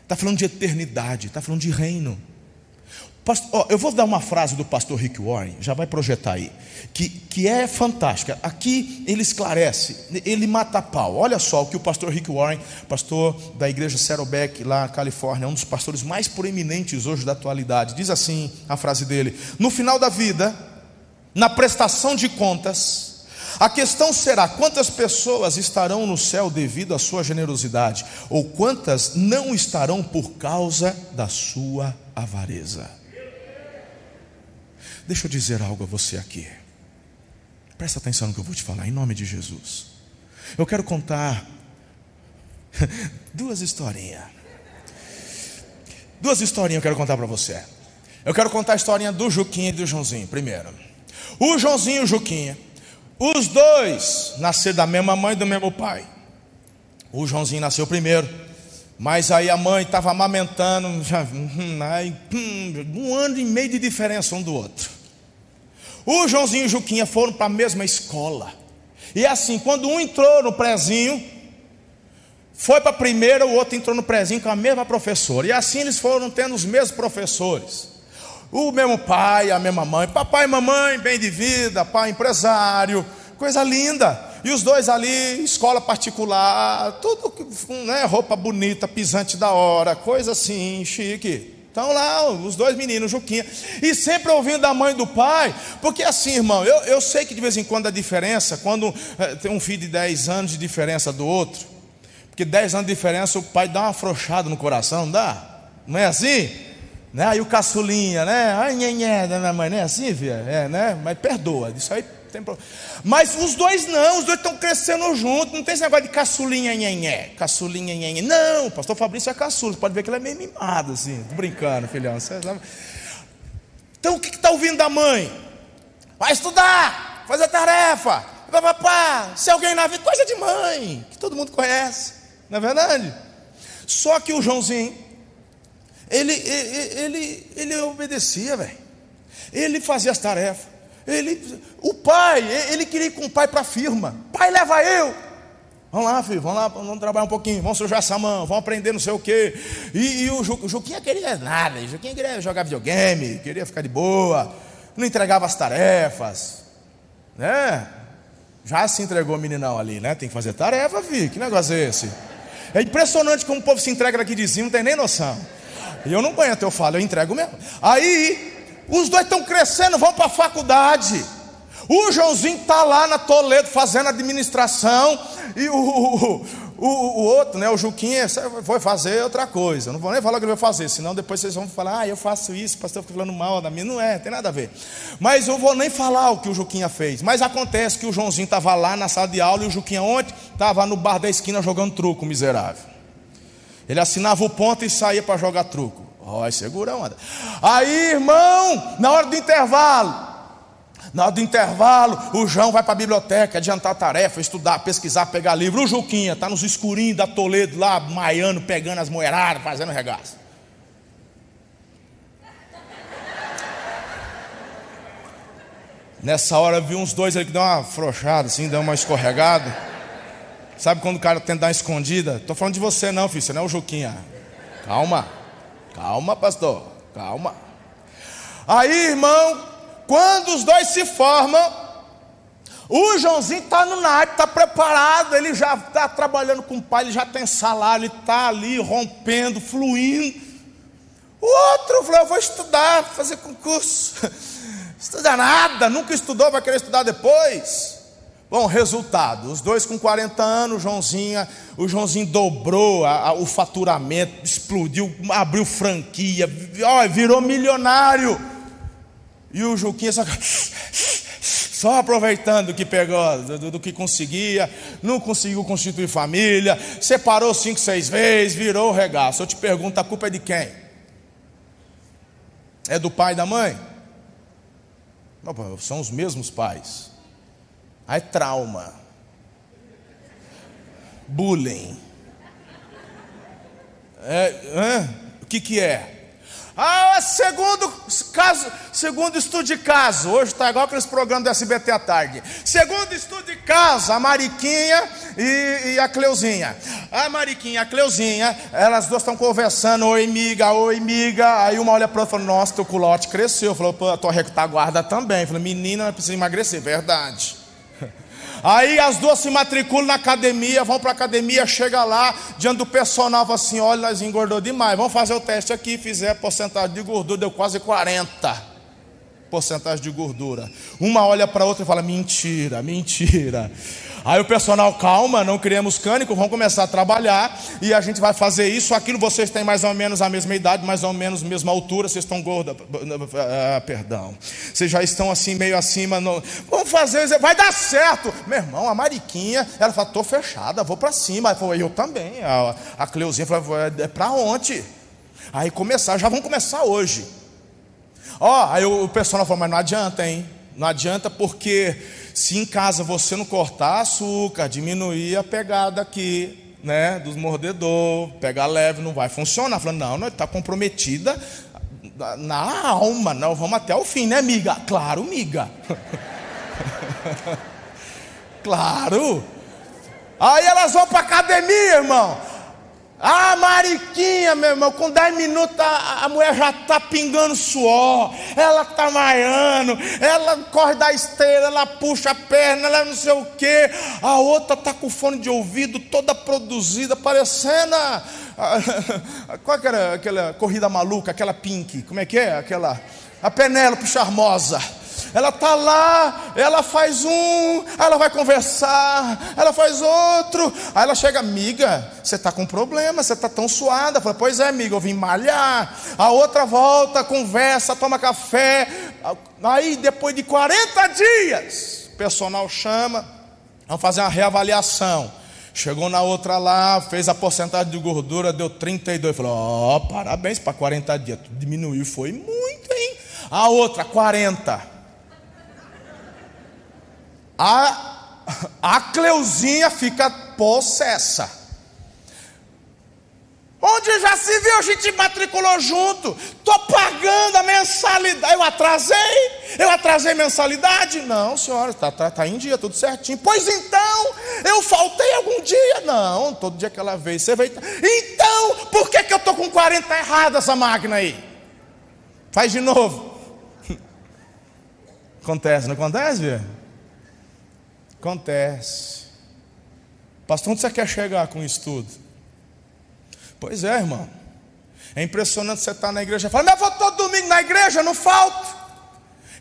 Está falando de eternidade, está falando de reino. Pastor, eu vou dar uma frase do pastor Rick Warren, já vai projetar aí, que, que é fantástica. Aqui ele esclarece, ele mata pau. Olha só o que o pastor Rick Warren, pastor da igreja Saddleback, lá na Califórnia, um dos pastores mais proeminentes hoje da atualidade, diz assim a frase dele: No final da vida, na prestação de contas, a questão será quantas pessoas estarão no céu devido à sua generosidade, ou quantas não estarão por causa da sua avareza. Deixa eu dizer algo a você aqui. Presta atenção no que eu vou te falar, em nome de Jesus. Eu quero contar duas historinhas. Duas historinhas eu quero contar para você. Eu quero contar a historinha do Juquinha e do Joãozinho, primeiro. O Joãozinho e o Juquinha, os dois nasceram da mesma mãe e do mesmo pai. O Joãozinho nasceu primeiro, mas aí a mãe estava amamentando, já, hum, aí, hum, um ano e meio de diferença um do outro. O Joãozinho e o Juquinha foram para a mesma escola. E assim, quando um entrou no prezinho, foi para a primeira, o outro entrou no prezinho com a mesma professora. E assim eles foram tendo os mesmos professores. O mesmo pai, a mesma mãe, papai e mamãe, bem de vida, pai empresário, coisa linda. E os dois ali, escola particular, tudo, né, roupa bonita, pisante da hora, coisa assim, chique. Estão lá os dois meninos, Juquinha, e sempre ouvindo a mãe do pai, porque assim, irmão, eu, eu sei que de vez em quando a diferença, quando é, tem um filho de 10 anos de diferença do outro, porque 10 anos de diferença o pai dá uma afrouxada no coração, não dá? Não é assim? Né? Aí o caçulinha, né? Ai, nhenhé da minha mãe, não é assim, filha? É, né? Mas perdoa, isso aí tem problema. Mas os dois não, os dois estão crescendo juntos, não tem esse negócio de caçulinha nhenhé, caçulinha nhenhé. Não, o pastor Fabrício é caçula, você pode ver que ele é meio mimado, assim, tô brincando, filhão. Então o que está ouvindo da mãe? Vai estudar, fazer tarefa, papá, se alguém na vida, coisa de mãe, que todo mundo conhece, não é verdade? Só que o Joãozinho, ele, ele, ele, ele obedecia, velho. Ele fazia as tarefas. Ele, o pai, ele queria ir com o pai para a firma. Pai, leva eu. Vamos lá, filho, vamos lá, vamos trabalhar um pouquinho, vamos sujar essa mão, vamos aprender não sei o quê. E, e o, Ju, o Juquinha queria nada, o Juquinha queria jogar videogame, queria ficar de boa, não entregava as tarefas, né? Já se entregou o meninão ali, né? Tem que fazer tarefa, filho, que negócio é esse? É impressionante como o povo se entrega daqui de cima, não tem nem noção. E eu não aguento, eu falo, eu entrego mesmo. Aí, os dois estão crescendo, vão para a faculdade. O Joãozinho está lá na Toledo fazendo administração. E o, o, o, outro, né, o Juquinha, foi fazer outra coisa. Não vou nem falar o que ele vai fazer, senão depois vocês vão falar, ah, eu faço isso, o pastor fica falando mal da minha. Não é, tem nada a ver. Mas eu vou nem falar o que o Juquinha fez. Mas acontece que o Joãozinho estava lá na sala de aula e o Juquinha ontem estava no bar da esquina jogando truco, miserável. Ele assinava o ponto e saía para jogar truco. Ó, oh, segura onda. Aí, irmão, na hora do intervalo, na hora do intervalo, o João vai para a biblioteca, adiantar tarefa, estudar, pesquisar, pegar livro. O Juquinha está nos escurinhos da Toledo lá, maiando, pegando as moeradas, fazendo regaço. Nessa hora vi uns dois ali que deu uma afrouxada, assim, deu uma escorregada. Sabe quando o cara tenta dar uma escondida? Estou falando de você não, filho, você não é o Juquinha. Calma. Calma, pastor, calma. Aí, irmão, quando os dois se formam, o Joãozinho está no naipe, está preparado, ele já está trabalhando com o pai, ele já tem salário, ele está ali rompendo, fluindo. O outro falou: Eu vou estudar, fazer concurso. Estudar nada, nunca estudou, vai querer estudar depois. Bom, resultado: os dois com 40 anos, o Joãozinho, o Joãozinho dobrou a, a, o faturamento, explodiu, abriu franquia, ó, virou milionário. E o Juquinha só, só aproveitando que pegou, do, do, que conseguia, não conseguiu constituir família, separou cinco, seis vezes, virou o regaço. Eu te pergunto: a culpa é de quem? É do pai e da mãe? Não, são os mesmos pais. Aí trauma. Bullying. É, é, o que, que é? Ah, segundo caso, segundo estudo de caso, hoje está igual aqueles programas do SBT à tarde. Segundo estudo de caso, a Mariquinha e, e a Cleuzinha. A Mariquinha e a Cleuzinha, elas duas estão conversando, oi miga, oi miga. Aí uma olha para outra e fala, nossa, teu culote cresceu. Falou, pô, a tua retaguarda também. Falei, menina, precisa emagrecer, verdade. Aí as duas se matriculam na academia, vão para a academia, chega lá, diante do personal, fala assim: olha, nós engordou demais, vamos fazer o teste aqui, fizer porcentagem de gordura, deu quase 40 porcentagem de gordura. Uma olha para a outra e fala: mentira, mentira. Aí o personal, calma, não criamos cânico, vamos começar a trabalhar e a gente vai fazer isso, aquilo. Vocês têm mais ou menos a mesma idade, mais ou menos a mesma altura, vocês estão gorda, ah, perdão, vocês já estão assim, meio acima. No... Vamos fazer, vai dar certo. Meu irmão, a Mariquinha, ela falou: estou fechada, vou para cima. Aí falou: eu também. A, Cleuzinha falou: é para onde? Aí começar, já vamos começar hoje. Ó, aí o personal falou: mas não adianta, hein? Não adianta porque se em casa você não cortar açúcar, diminuir a pegada aqui, né, dos mordedor, pegar leve, não vai funcionar. Falando, não, não está comprometida na alma, não, vamos até o fim, né, miga? Claro, miga. claro. Aí elas vão para academia, irmão. Ah, Mariquinha, meu irmão, com 10 minutos a, a mulher já está pingando suor, ela está maiando, ela corre da esteira, ela puxa a perna, ela não sei o quê. A outra está com fone de ouvido toda produzida, parecendo. A, a, qual era aquela corrida maluca, aquela pink? Como é que é? Aquela. A Penélope Charmosa ela está lá, ela faz um, ela vai conversar, ela faz outro, aí ela chega, amiga, você está com problema, você está tão suada. Fala, pois é, amiga, eu vim malhar. A outra volta, conversa, toma café. Aí depois de 40 dias, o personal chama, vamos fazer uma reavaliação. Chegou na outra lá, fez a porcentagem de gordura, deu 32. Falou: Ó, oh, parabéns para 40 dias. Diminuiu, foi muito, hein? A outra, 40 a, a Cleuzinha fica possessa. Onde já se viu, a gente matriculou junto. Estou pagando a mensalidade. Eu atrasei? Eu atrasei mensalidade? Não, senhora, está tá, tá em dia, tudo certinho. Pois então, eu faltei algum dia? Não, todo dia que ela veio, você veio. Então, por que, que eu estou com 40 errada essa máquina aí? Faz de novo. Acontece, não acontece, viu? Acontece. Pastor, onde você quer chegar com isso tudo? Pois é, irmão. É impressionante você estar tá na igreja e falar, mas eu vou todo domingo na igreja, não falto.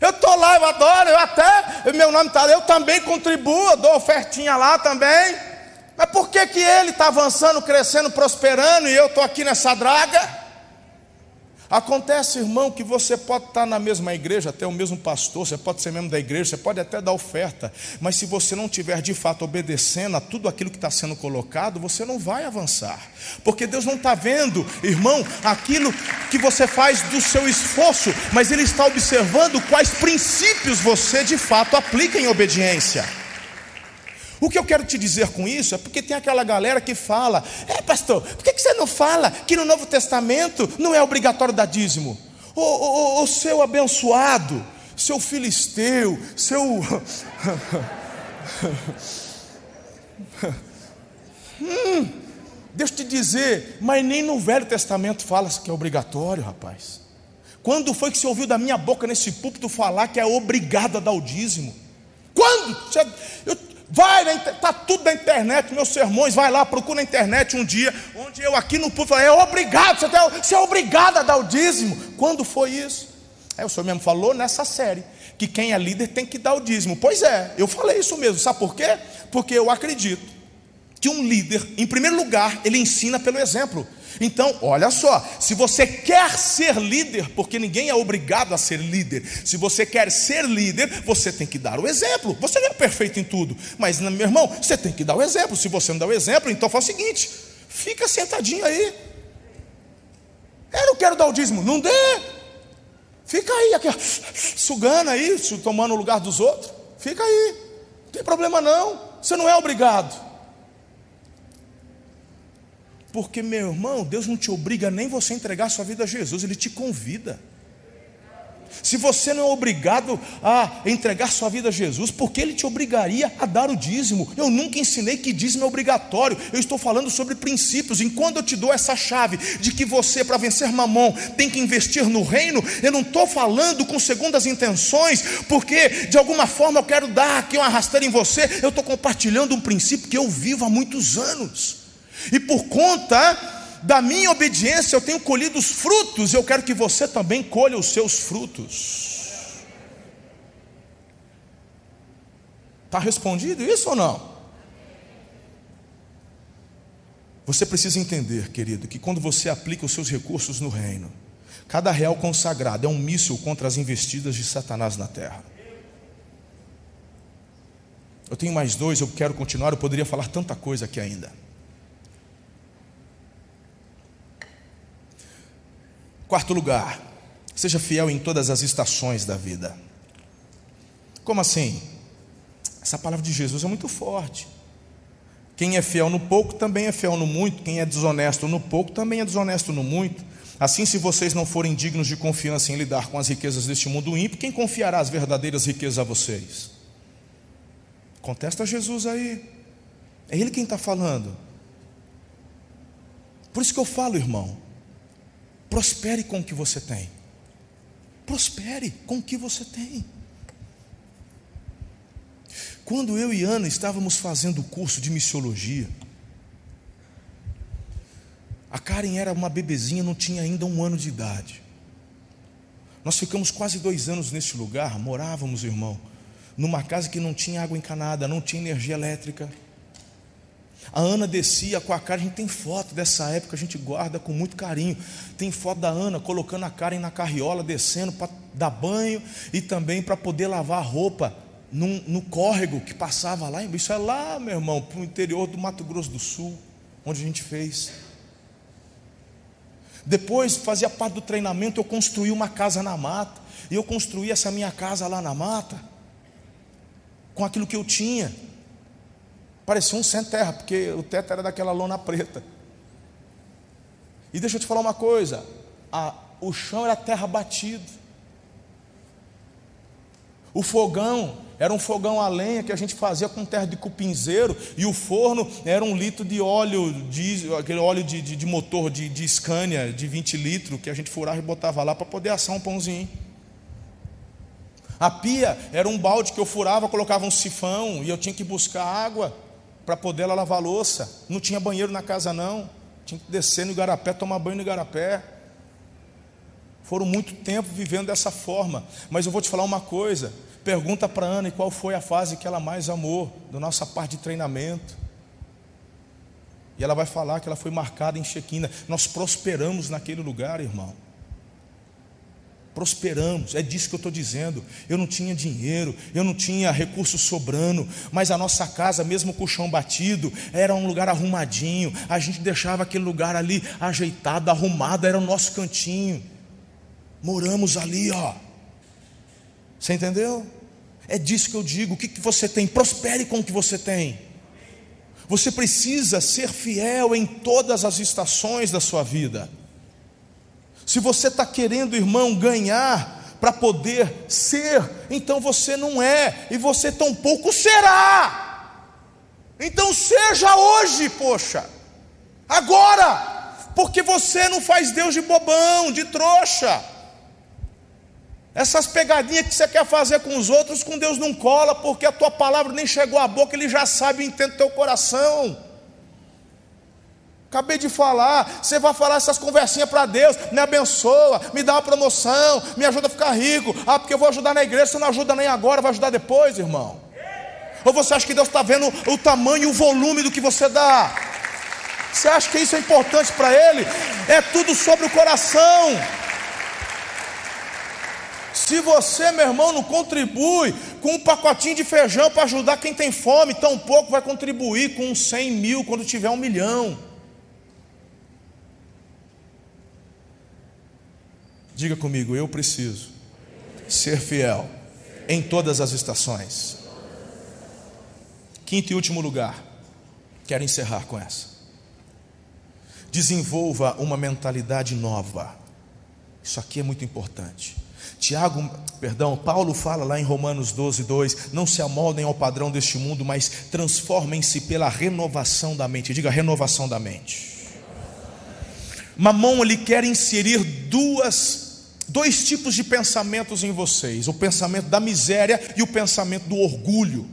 Eu estou lá, eu adoro, eu até, meu nome está eu também contribuo, dou ofertinha lá também. Mas por que, que ele está avançando, crescendo, prosperando e eu estou aqui nessa draga? Acontece, irmão, que você pode estar na mesma igreja, até o mesmo pastor, você pode ser membro da igreja, você pode até dar oferta, mas se você não tiver de fato obedecendo a tudo aquilo que está sendo colocado, você não vai avançar, porque Deus não está vendo, irmão, aquilo que você faz do seu esforço, mas Ele está observando quais princípios você de fato aplica em obediência. O que eu quero te dizer com isso é porque tem aquela galera que fala: é, pastor, por que você não fala que no Novo Testamento não é obrigatório dar dízimo? O, o, o seu abençoado, seu filisteu, seu. hum, deixa eu te dizer, mas nem no Velho Testamento fala que é obrigatório, rapaz. Quando foi que você ouviu da minha boca nesse púlpito falar que é obrigado a dar o dízimo? Quando? Eu, Vai, está tudo na internet, meus sermões, vai lá, procura na internet um dia, onde eu aqui no público é obrigado, você, tem, você é obrigado a dar o dízimo. Quando foi isso? Aí o senhor mesmo falou nessa série, que quem é líder tem que dar o dízimo. Pois é, eu falei isso mesmo, sabe por quê? Porque eu acredito que um líder, em primeiro lugar, ele ensina pelo exemplo. Então, olha só, se você quer ser líder, porque ninguém é obrigado a ser líder, se você quer ser líder, você tem que dar o exemplo. Você não é perfeito em tudo, mas meu irmão, você tem que dar o exemplo. Se você não dá o exemplo, então faz o seguinte: fica sentadinho aí. Eu não quero dar o dízimo, não dê. Fica aí, aqui, sugando aí, tomando o lugar dos outros. Fica aí, não tem problema não. Você não é obrigado. Porque, meu irmão, Deus não te obriga nem você a entregar sua vida a Jesus, Ele te convida. Se você não é obrigado a entregar sua vida a Jesus, por que Ele te obrigaria a dar o dízimo? Eu nunca ensinei que dízimo é obrigatório, eu estou falando sobre princípios. Enquanto eu te dou essa chave de que você, para vencer mamão, tem que investir no reino, eu não estou falando com segundas intenções, porque de alguma forma eu quero dar aqui uma rasteira em você, eu estou compartilhando um princípio que eu vivo há muitos anos. E por conta da minha obediência eu tenho colhido os frutos, eu quero que você também colha os seus frutos. Está respondido isso ou não? Você precisa entender, querido, que quando você aplica os seus recursos no reino, cada real consagrado é um míssil contra as investidas de Satanás na terra. Eu tenho mais dois, eu quero continuar, eu poderia falar tanta coisa aqui ainda. Quarto lugar, seja fiel em todas as estações da vida. Como assim? Essa palavra de Jesus é muito forte. Quem é fiel no pouco também é fiel no muito, quem é desonesto no pouco também é desonesto no muito. Assim, se vocês não forem dignos de confiança em lidar com as riquezas deste mundo ímpio, quem confiará as verdadeiras riquezas a vocês? Contesta Jesus aí. É Ele quem está falando. Por isso que eu falo, irmão, prospere com o que você tem. Prospere com o que você tem. Quando eu e Ana estávamos fazendo o curso de missiologia, a Karen era uma bebezinha, não tinha ainda um ano de idade. Nós ficamos quase dois anos nesse lugar, morávamos, irmão, numa casa que não tinha água encanada, não tinha energia elétrica. A Ana descia com a Karen, a gente tem foto dessa época, a gente guarda com muito carinho. Tem foto da Ana colocando a Karen na carriola, descendo para dar banho e também para poder lavar a roupa no, no córrego que passava lá. Isso é lá, meu irmão, para o interior do Mato Grosso do Sul, onde a gente fez. Depois, fazia parte do treinamento, eu construí uma casa na mata. E eu construí essa minha casa lá na mata, com aquilo que eu tinha. Parecia um sem terra, porque o teto era daquela lona preta. E deixa eu te falar uma coisa: a, o chão era terra batido. O fogão era um fogão a lenha que a gente fazia com terra de cupinzeiro, e o forno era um litro de óleo, diesel, aquele óleo de, de, de motor de, de Scania, de 20 litros, que a gente furava e botava lá para poder assar um pãozinho. A pia era um balde que eu furava, colocava um sifão, e eu tinha que buscar água para poder ela lavar louça. Não tinha banheiro na casa, não. Tinha que descer no igarapé, tomar banho no igarapé. Foram muito tempo vivendo dessa forma. Mas eu vou te falar uma coisa. Pergunta para Ana qual foi a fase que ela mais amou da nossa parte de treinamento. E ela vai falar que ela foi marcada em Chequina. Nós prosperamos naquele lugar, irmão prosperamos, é disso que eu estou dizendo. Eu não tinha dinheiro, eu não tinha recursos sobrando, mas a nossa casa, mesmo com o chão batido, era um lugar arrumadinho. A gente deixava aquele lugar ali ajeitado, arrumado, era o nosso cantinho. Moramos ali, ó. Você entendeu? É disso que eu digo. O que, que você tem? Prospere com o que você tem. Você precisa ser fiel em todas as estações da sua vida. Se você está querendo, irmão, ganhar para poder ser, então você não é, e você tampouco será. Então seja hoje, poxa, agora, porque você não faz Deus de bobão, de trouxa. Essas pegadinhas que você quer fazer com os outros, com Deus não cola, porque a tua palavra nem chegou à boca, Ele já sabe e entende teu coração. Acabei de falar, você vai falar essas conversinhas para Deus, me abençoa, me dá uma promoção, me ajuda a ficar rico. Ah, porque eu vou ajudar na igreja, você não ajuda nem agora, vai ajudar depois, irmão. Ou você acha que Deus está vendo o tamanho e o volume do que você dá? Você acha que isso é importante para Ele? É tudo sobre o coração. Se você, meu irmão, não contribui com um pacotinho de feijão para ajudar quem tem fome, tão pouco vai contribuir com 100 mil quando tiver um milhão. Diga comigo, eu preciso ser fiel em todas as estações. Quinto e último lugar, quero encerrar com essa. Desenvolva uma mentalidade nova. Isso aqui é muito importante. Tiago, perdão, Paulo fala lá em Romanos 12, 2: Não se amoldem ao padrão deste mundo, mas transformem-se pela renovação da mente. Diga renovação da mente. Mamon ele quer inserir duas dois tipos de pensamentos em vocês: o pensamento da miséria e o pensamento do orgulho.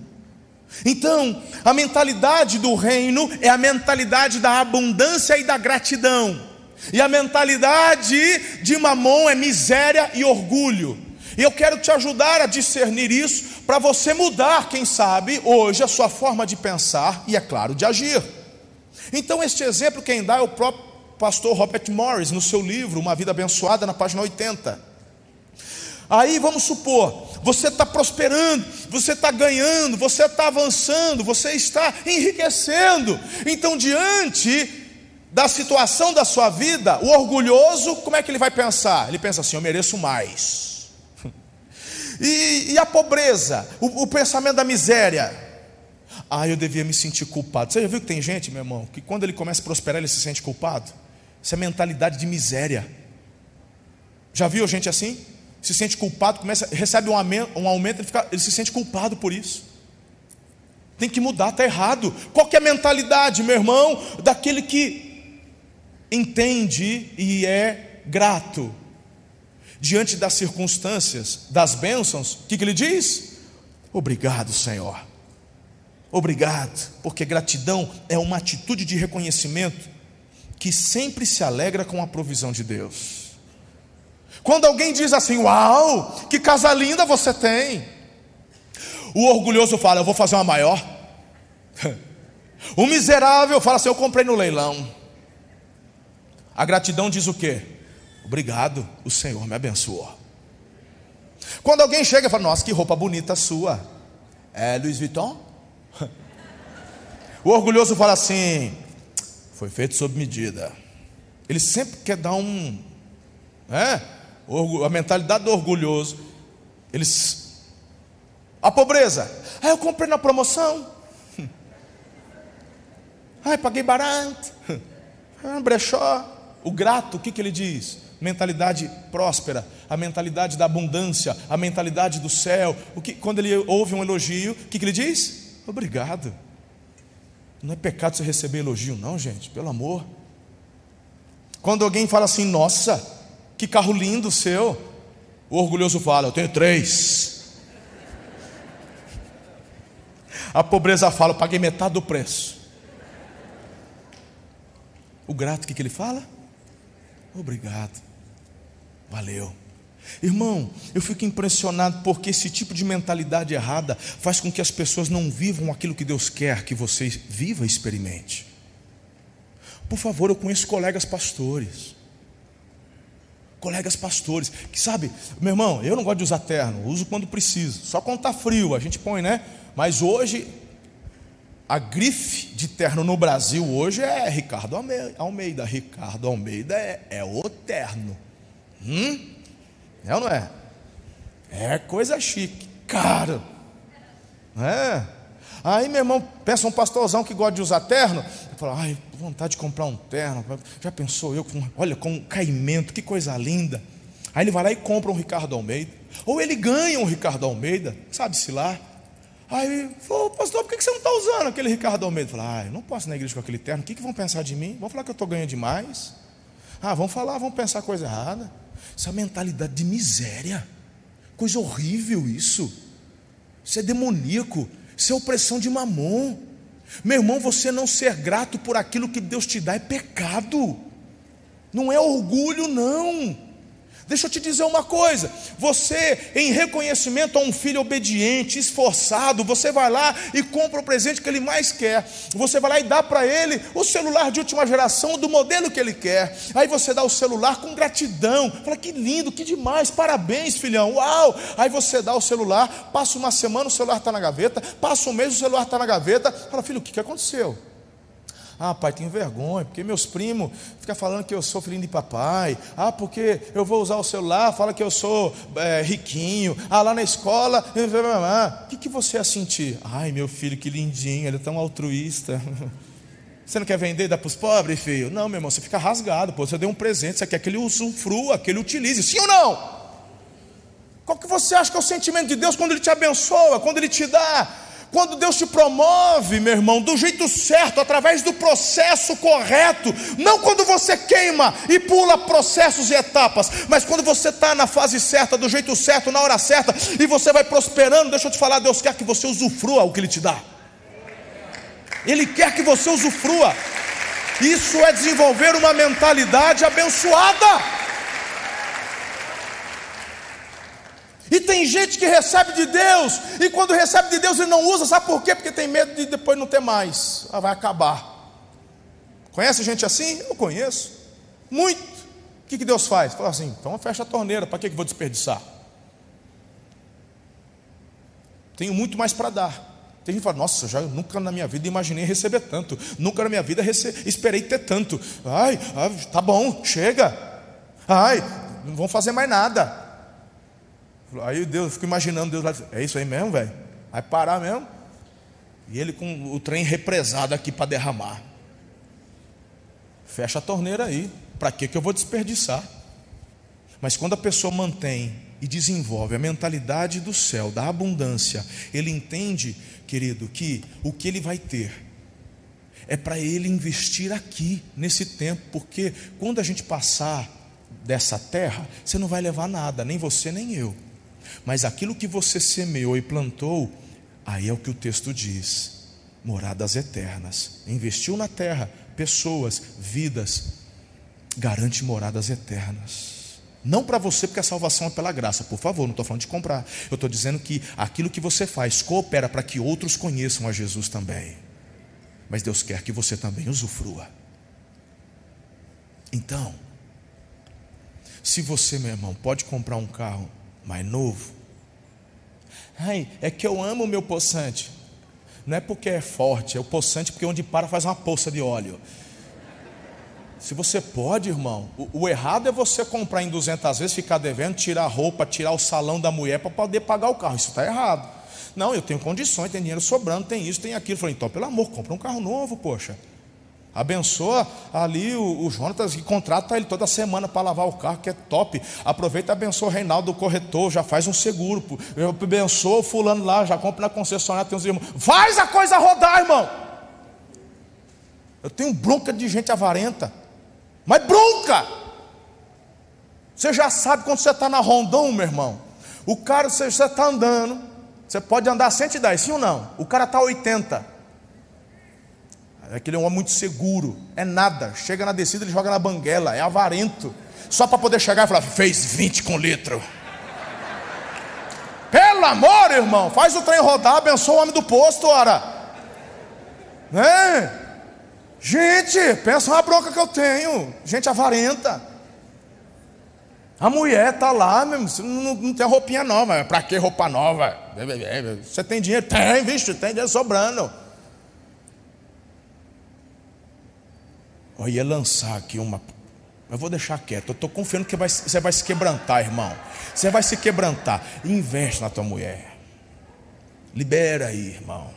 Então, a mentalidade do reino é a mentalidade da abundância e da gratidão, e a mentalidade de Mamon é miséria e orgulho. E eu quero te ajudar a discernir isso para você mudar, quem sabe, hoje a sua forma de pensar e, é claro, de agir. Então, este exemplo quem dá é o próprio pastor Robert Morris, no seu livro Uma Vida Abençoada, na página 80. Aí vamos supor, você está prosperando, você está ganhando, você está avançando, você está enriquecendo. Então, diante da situação da sua vida, o orgulhoso, como é que ele vai pensar? Ele pensa assim: eu mereço mais. E, e a pobreza, o, o pensamento da miséria, ah, eu devia me sentir culpado. Você já viu que tem gente, meu irmão, que quando ele começa a prosperar, ele se sente culpado? Isso é mentalidade de miséria. Já viu gente assim? Se sente culpado, começa, recebe um aumento, um aumento ele, fica, ele se sente culpado por isso. Tem que mudar, está errado. Qual é a mentalidade, meu irmão, daquele que entende e é grato diante das circunstâncias, das bênçãos, o que, que ele diz? Obrigado, Senhor. Obrigado, porque gratidão é uma atitude de reconhecimento que sempre se alegra com a provisão de Deus. Quando alguém diz assim: Uau, que casa linda você tem, o orgulhoso fala: Eu vou fazer uma maior. O miserável fala assim: Eu comprei no leilão. A gratidão diz o quê? Obrigado, o Senhor me abençoou. Quando alguém chega e fala: Nossa, que roupa bonita sua. É Louis Vuitton? O orgulhoso fala assim: Foi feito sob medida. Ele sempre quer dar um. É? A mentalidade do orgulhoso. Eles. A pobreza. Ah, eu comprei na promoção. Ai, paguei barato. Ah, brechó. O grato, o que, que ele diz? Mentalidade próspera, a mentalidade da abundância, a mentalidade do céu. O que, quando ele ouve um elogio, o que, que ele diz? Obrigado. Não é pecado você receber elogio, não, gente, pelo amor. Quando alguém fala assim, nossa, que carro lindo o seu, o orgulhoso fala, eu tenho três. A pobreza fala, eu paguei metade do preço. O grato, o que, que ele fala? Obrigado. Valeu. Irmão, eu fico impressionado porque esse tipo de mentalidade errada faz com que as pessoas não vivam aquilo que Deus quer que você viva e experimente. Por favor, eu conheço colegas pastores. Colegas pastores, que sabe, meu irmão, eu não gosto de usar terno, uso quando preciso, só quando está frio, a gente põe, né? Mas hoje, a grife de terno no Brasil hoje é Ricardo Almeida. Ricardo Almeida é, é o terno. Hum? É ou não é? É coisa chique, caro. É. Aí meu irmão pensa um pastorzão que gosta de usar terno, fala, ai, vontade de comprar um terno. Já pensou eu, com, olha, com um caimento, que coisa linda. Aí ele vai lá e compra um Ricardo Almeida. Ou ele ganha um Ricardo Almeida, sabe-se lá. Aí falou, pastor, por que você não está usando aquele Ricardo Almeida? Fala, ah, eu não posso ir na igreja com aquele terno, o que, que vão pensar de mim? Vão falar que eu estou ganhando demais? Ah, vão falar, vão pensar coisa errada. Essa mentalidade de miséria, coisa horrível isso. Isso é demoníaco, isso é opressão de mamon. Meu irmão, você não ser grato por aquilo que Deus te dá é pecado, não é orgulho, não. Deixa eu te dizer uma coisa: você, em reconhecimento a um filho obediente, esforçado, você vai lá e compra o presente que ele mais quer. Você vai lá e dá para ele o celular de última geração, do modelo que ele quer. Aí você dá o celular com gratidão. Fala que lindo, que demais, parabéns, filhão. Uau! Aí você dá o celular, passa uma semana, o celular está na gaveta, passa um mês, o celular está na gaveta. Fala, filho, o que, que aconteceu? Ah, pai, tenho vergonha, porque meus primos ficam falando que eu sou filhinho de papai. Ah, porque eu vou usar o celular, fala que eu sou é, riquinho. Ah, lá na escola, o que, que você ia sentir? Ai, meu filho, que lindinho, ele é tão altruísta. Você não quer vender, dá para os pobres, filho? Não, meu irmão, você fica rasgado. Pô, você deu um presente, você quer que ele usufrua, que ele utilize. Sim ou não? Qual que você acha que é o sentimento de Deus quando Ele te abençoa, quando Ele te dá? Quando Deus te promove, meu irmão, do jeito certo, através do processo correto, não quando você queima e pula processos e etapas, mas quando você está na fase certa, do jeito certo, na hora certa, e você vai prosperando, deixa eu te falar, Deus quer que você usufrua o que Ele te dá. Ele quer que você usufrua. Isso é desenvolver uma mentalidade abençoada. E tem gente que recebe de Deus, e quando recebe de Deus ele não usa, sabe por quê? Porque tem medo de depois não ter mais, ah, vai acabar. Conhece gente assim? Eu conheço, muito. O que, que Deus faz? Fala assim: então fecha a torneira, para que, que vou desperdiçar? Tenho muito mais para dar. Tem gente que fala, nossa, já nunca na minha vida imaginei receber tanto, nunca na minha vida esperei ter tanto. Ai, ai, tá bom, chega. Ai, não vão fazer mais nada. Aí Deus, eu fico imaginando Deus lá, é isso aí mesmo, velho? Vai parar mesmo? E ele com o trem represado aqui para derramar. Fecha a torneira aí. Para que que eu vou desperdiçar? Mas quando a pessoa mantém e desenvolve a mentalidade do céu, da abundância, ele entende, querido, que o que ele vai ter é para Ele investir aqui, nesse tempo, porque quando a gente passar dessa terra, você não vai levar nada, nem você nem eu. Mas aquilo que você semeou e plantou, aí é o que o texto diz: moradas eternas. Investiu na terra, pessoas, vidas, garante moradas eternas. Não para você, porque a salvação é pela graça, por favor, não estou falando de comprar. Eu estou dizendo que aquilo que você faz coopera para que outros conheçam a Jesus também. Mas Deus quer que você também usufrua. Então, se você, meu irmão, pode comprar um carro mais novo, ai, é que eu amo o meu poçante. Não é porque é forte, é o poçante porque onde para faz uma poça de óleo. Se você pode, irmão, o, o, errado é você comprar em 200 vezes, ficar devendo, tirar a roupa, tirar o salão da mulher para poder pagar o carro. Isso está errado. Não, eu tenho condições, tem dinheiro sobrando, tem isso, tem aquilo. Falei, então, pelo amor, compra um carro novo, poxa. Abençoa ali o, o Jonatas e contrata ele toda semana para lavar o carro, que é top. Aproveita e abençoa o Reinaldo, o corretor, já faz um seguro. Abençoa o fulano lá, já compra na concessionária, tem uns irmãos. Faz a coisa rodar, irmão. Eu tenho bronca de gente avarenta. Mas bronca! Você já sabe quando você está na Rondon, meu irmão. O cara, você está andando, você pode andar 110, sim ou não? O cara está 80. Aquele é um homem muito seguro, é nada. Chega na descida, ele joga na banguela, é avarento. Só para poder chegar e falar, fez 20 com litro. Pelo amor, irmão, faz o trem rodar, abençoa o homem do posto, ora. Né? Gente, pensa uma bronca que eu tenho. Gente avarenta. A mulher está lá, mesmo, não, não tem roupinha nova. Para que roupa nova? Você tem dinheiro? Tem, vixe, tem dinheiro sobrando. Eu ia lançar aqui uma. Eu vou deixar quieto. Eu estou confiando que você vai se quebrantar, irmão. Você vai se quebrantar. Investe na tua mulher. Libera aí, irmão.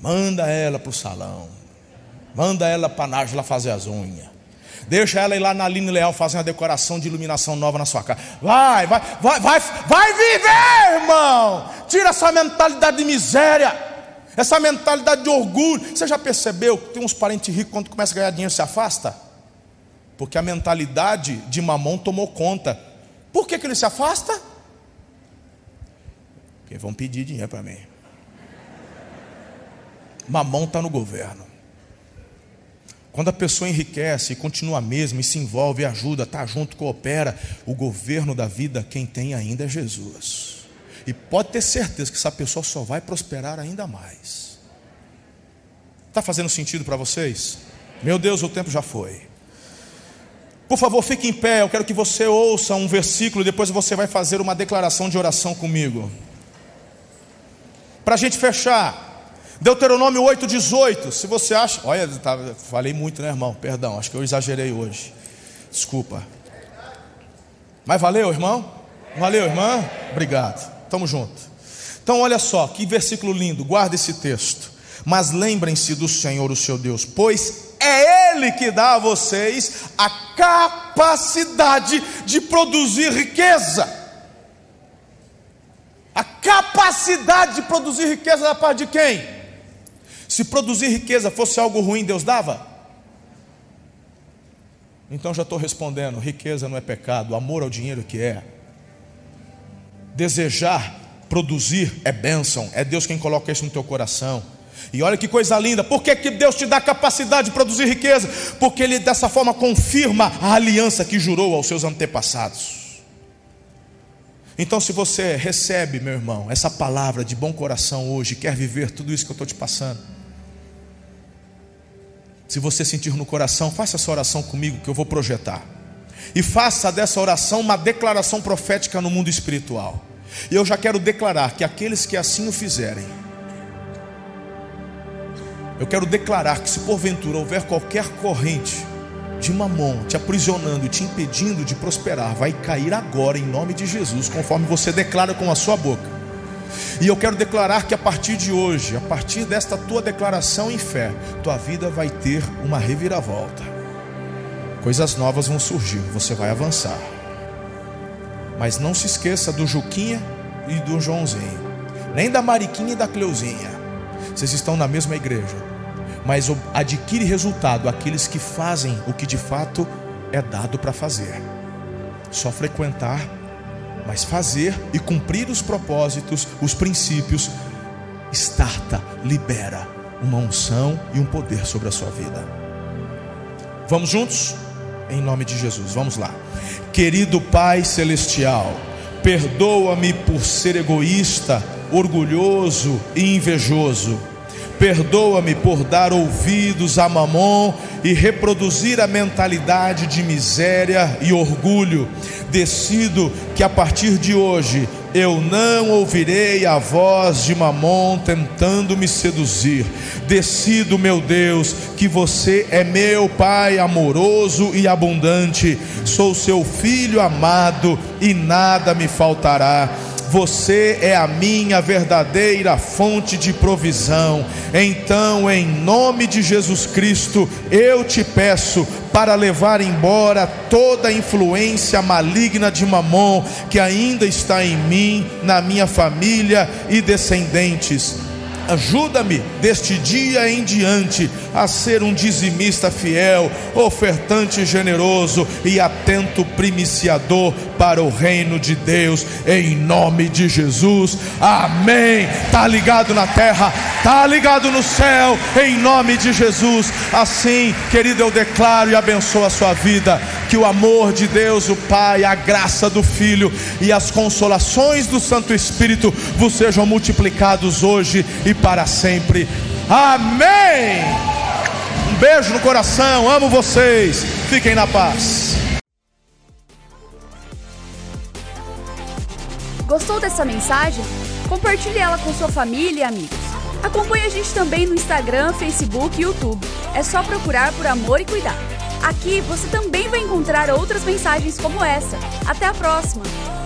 Manda ela para o salão. Manda ela para a Nájula fazer as unhas. Deixa ela ir lá na Aline Leal fazer uma decoração de iluminação nova na sua casa. Vai, vai, vai, vai, vai viver, irmão. Tira essa mentalidade de miséria, essa mentalidade de orgulho. Você já percebeu que tem uns parentes ricos quando começa a ganhar dinheiro se afasta? Porque a mentalidade de mamão tomou conta. Por que, que ele se afasta? Porque vão pedir dinheiro para mim. Mamão está no governo. Quando a pessoa enriquece e continua a mesma, e se envolve, ajuda, está junto, coopera, o governo da vida, quem tem ainda é Jesus. E pode ter certeza que essa pessoa só vai prosperar ainda mais. Está fazendo sentido para vocês? Meu Deus, o tempo já foi. Por favor, fique em pé. Eu quero que você ouça um versículo. Depois você vai fazer uma declaração de oração comigo. Para a gente fechar. Deuteronômio 8,18. Se você acha. Olha, tá, falei muito, né, irmão? Perdão, acho que eu exagerei hoje. Desculpa. Mas valeu, irmão? Valeu, irmã? Obrigado. Tamo junto. Então, olha só, que versículo lindo. Guarda esse texto. Mas lembrem-se do Senhor, o seu Deus, pois é Ele que dá a vocês a capacidade de produzir riqueza. A capacidade de produzir riqueza da parte de quem? Se produzir riqueza fosse algo ruim, Deus dava? Então já estou respondendo: riqueza não é pecado, amor ao dinheiro que é. Desejar, produzir é bênção, é Deus quem coloca isso no teu coração. E olha que coisa linda, por que, que Deus te dá capacidade de produzir riqueza? Porque Ele dessa forma confirma a aliança que jurou aos seus antepassados. Então, se você recebe, meu irmão, essa palavra de bom coração hoje, quer viver tudo isso que eu estou te passando, se você sentir no coração, faça essa oração comigo que eu vou projetar. E faça dessa oração uma declaração profética no mundo espiritual. E eu já quero declarar que aqueles que assim o fizerem, eu quero declarar que se porventura houver qualquer corrente de mamão te aprisionando te impedindo de prosperar, vai cair agora em nome de Jesus, conforme você declara com a sua boca. E eu quero declarar que a partir de hoje, a partir desta tua declaração em fé, tua vida vai ter uma reviravolta. Coisas novas vão surgir, você vai avançar. Mas não se esqueça do Juquinha e do Joãozinho, nem da Mariquinha e da Cleuzinha. Vocês estão na mesma igreja. mas adquire resultado aqueles que fazem o que de fato é dado para fazer. Só frequentar, mas fazer e cumprir os propósitos, os princípios, starta, libera uma unção e um poder sobre a sua vida. Vamos juntos? Em nome de Jesus, vamos lá. Querido Pai Celestial, perdoa-me por ser egoísta, orgulhoso e invejoso Perdoa-me por dar ouvidos a Mamon e reproduzir a mentalidade de miséria e orgulho. Decido que a partir de hoje eu não ouvirei a voz de Mamon tentando me seduzir. Decido, meu Deus, que você é meu Pai amoroso e abundante. Sou seu filho amado e nada me faltará você é a minha verdadeira fonte de provisão. Então, em nome de Jesus Cristo, eu te peço para levar embora toda a influência maligna de Mamon que ainda está em mim, na minha família e descendentes Ajuda-me deste dia em diante a ser um dizimista fiel, ofertante generoso e atento primiciador para o reino de Deus, em nome de Jesus. Amém. Tá ligado na terra, tá ligado no céu, em nome de Jesus. Assim, querido, eu declaro e abençoo a sua vida, que o amor de Deus, o Pai, a graça do Filho e as consolações do Santo Espírito vos sejam multiplicados hoje e para sempre. Amém. Um beijo no coração, amo vocês. Fiquem na paz. Gostou dessa mensagem? Compartilhe ela com sua família e amigos. Acompanhe a gente também no Instagram, Facebook e YouTube. É só procurar por Amor e Cuidar. Aqui você também vai encontrar outras mensagens como essa. Até a próxima!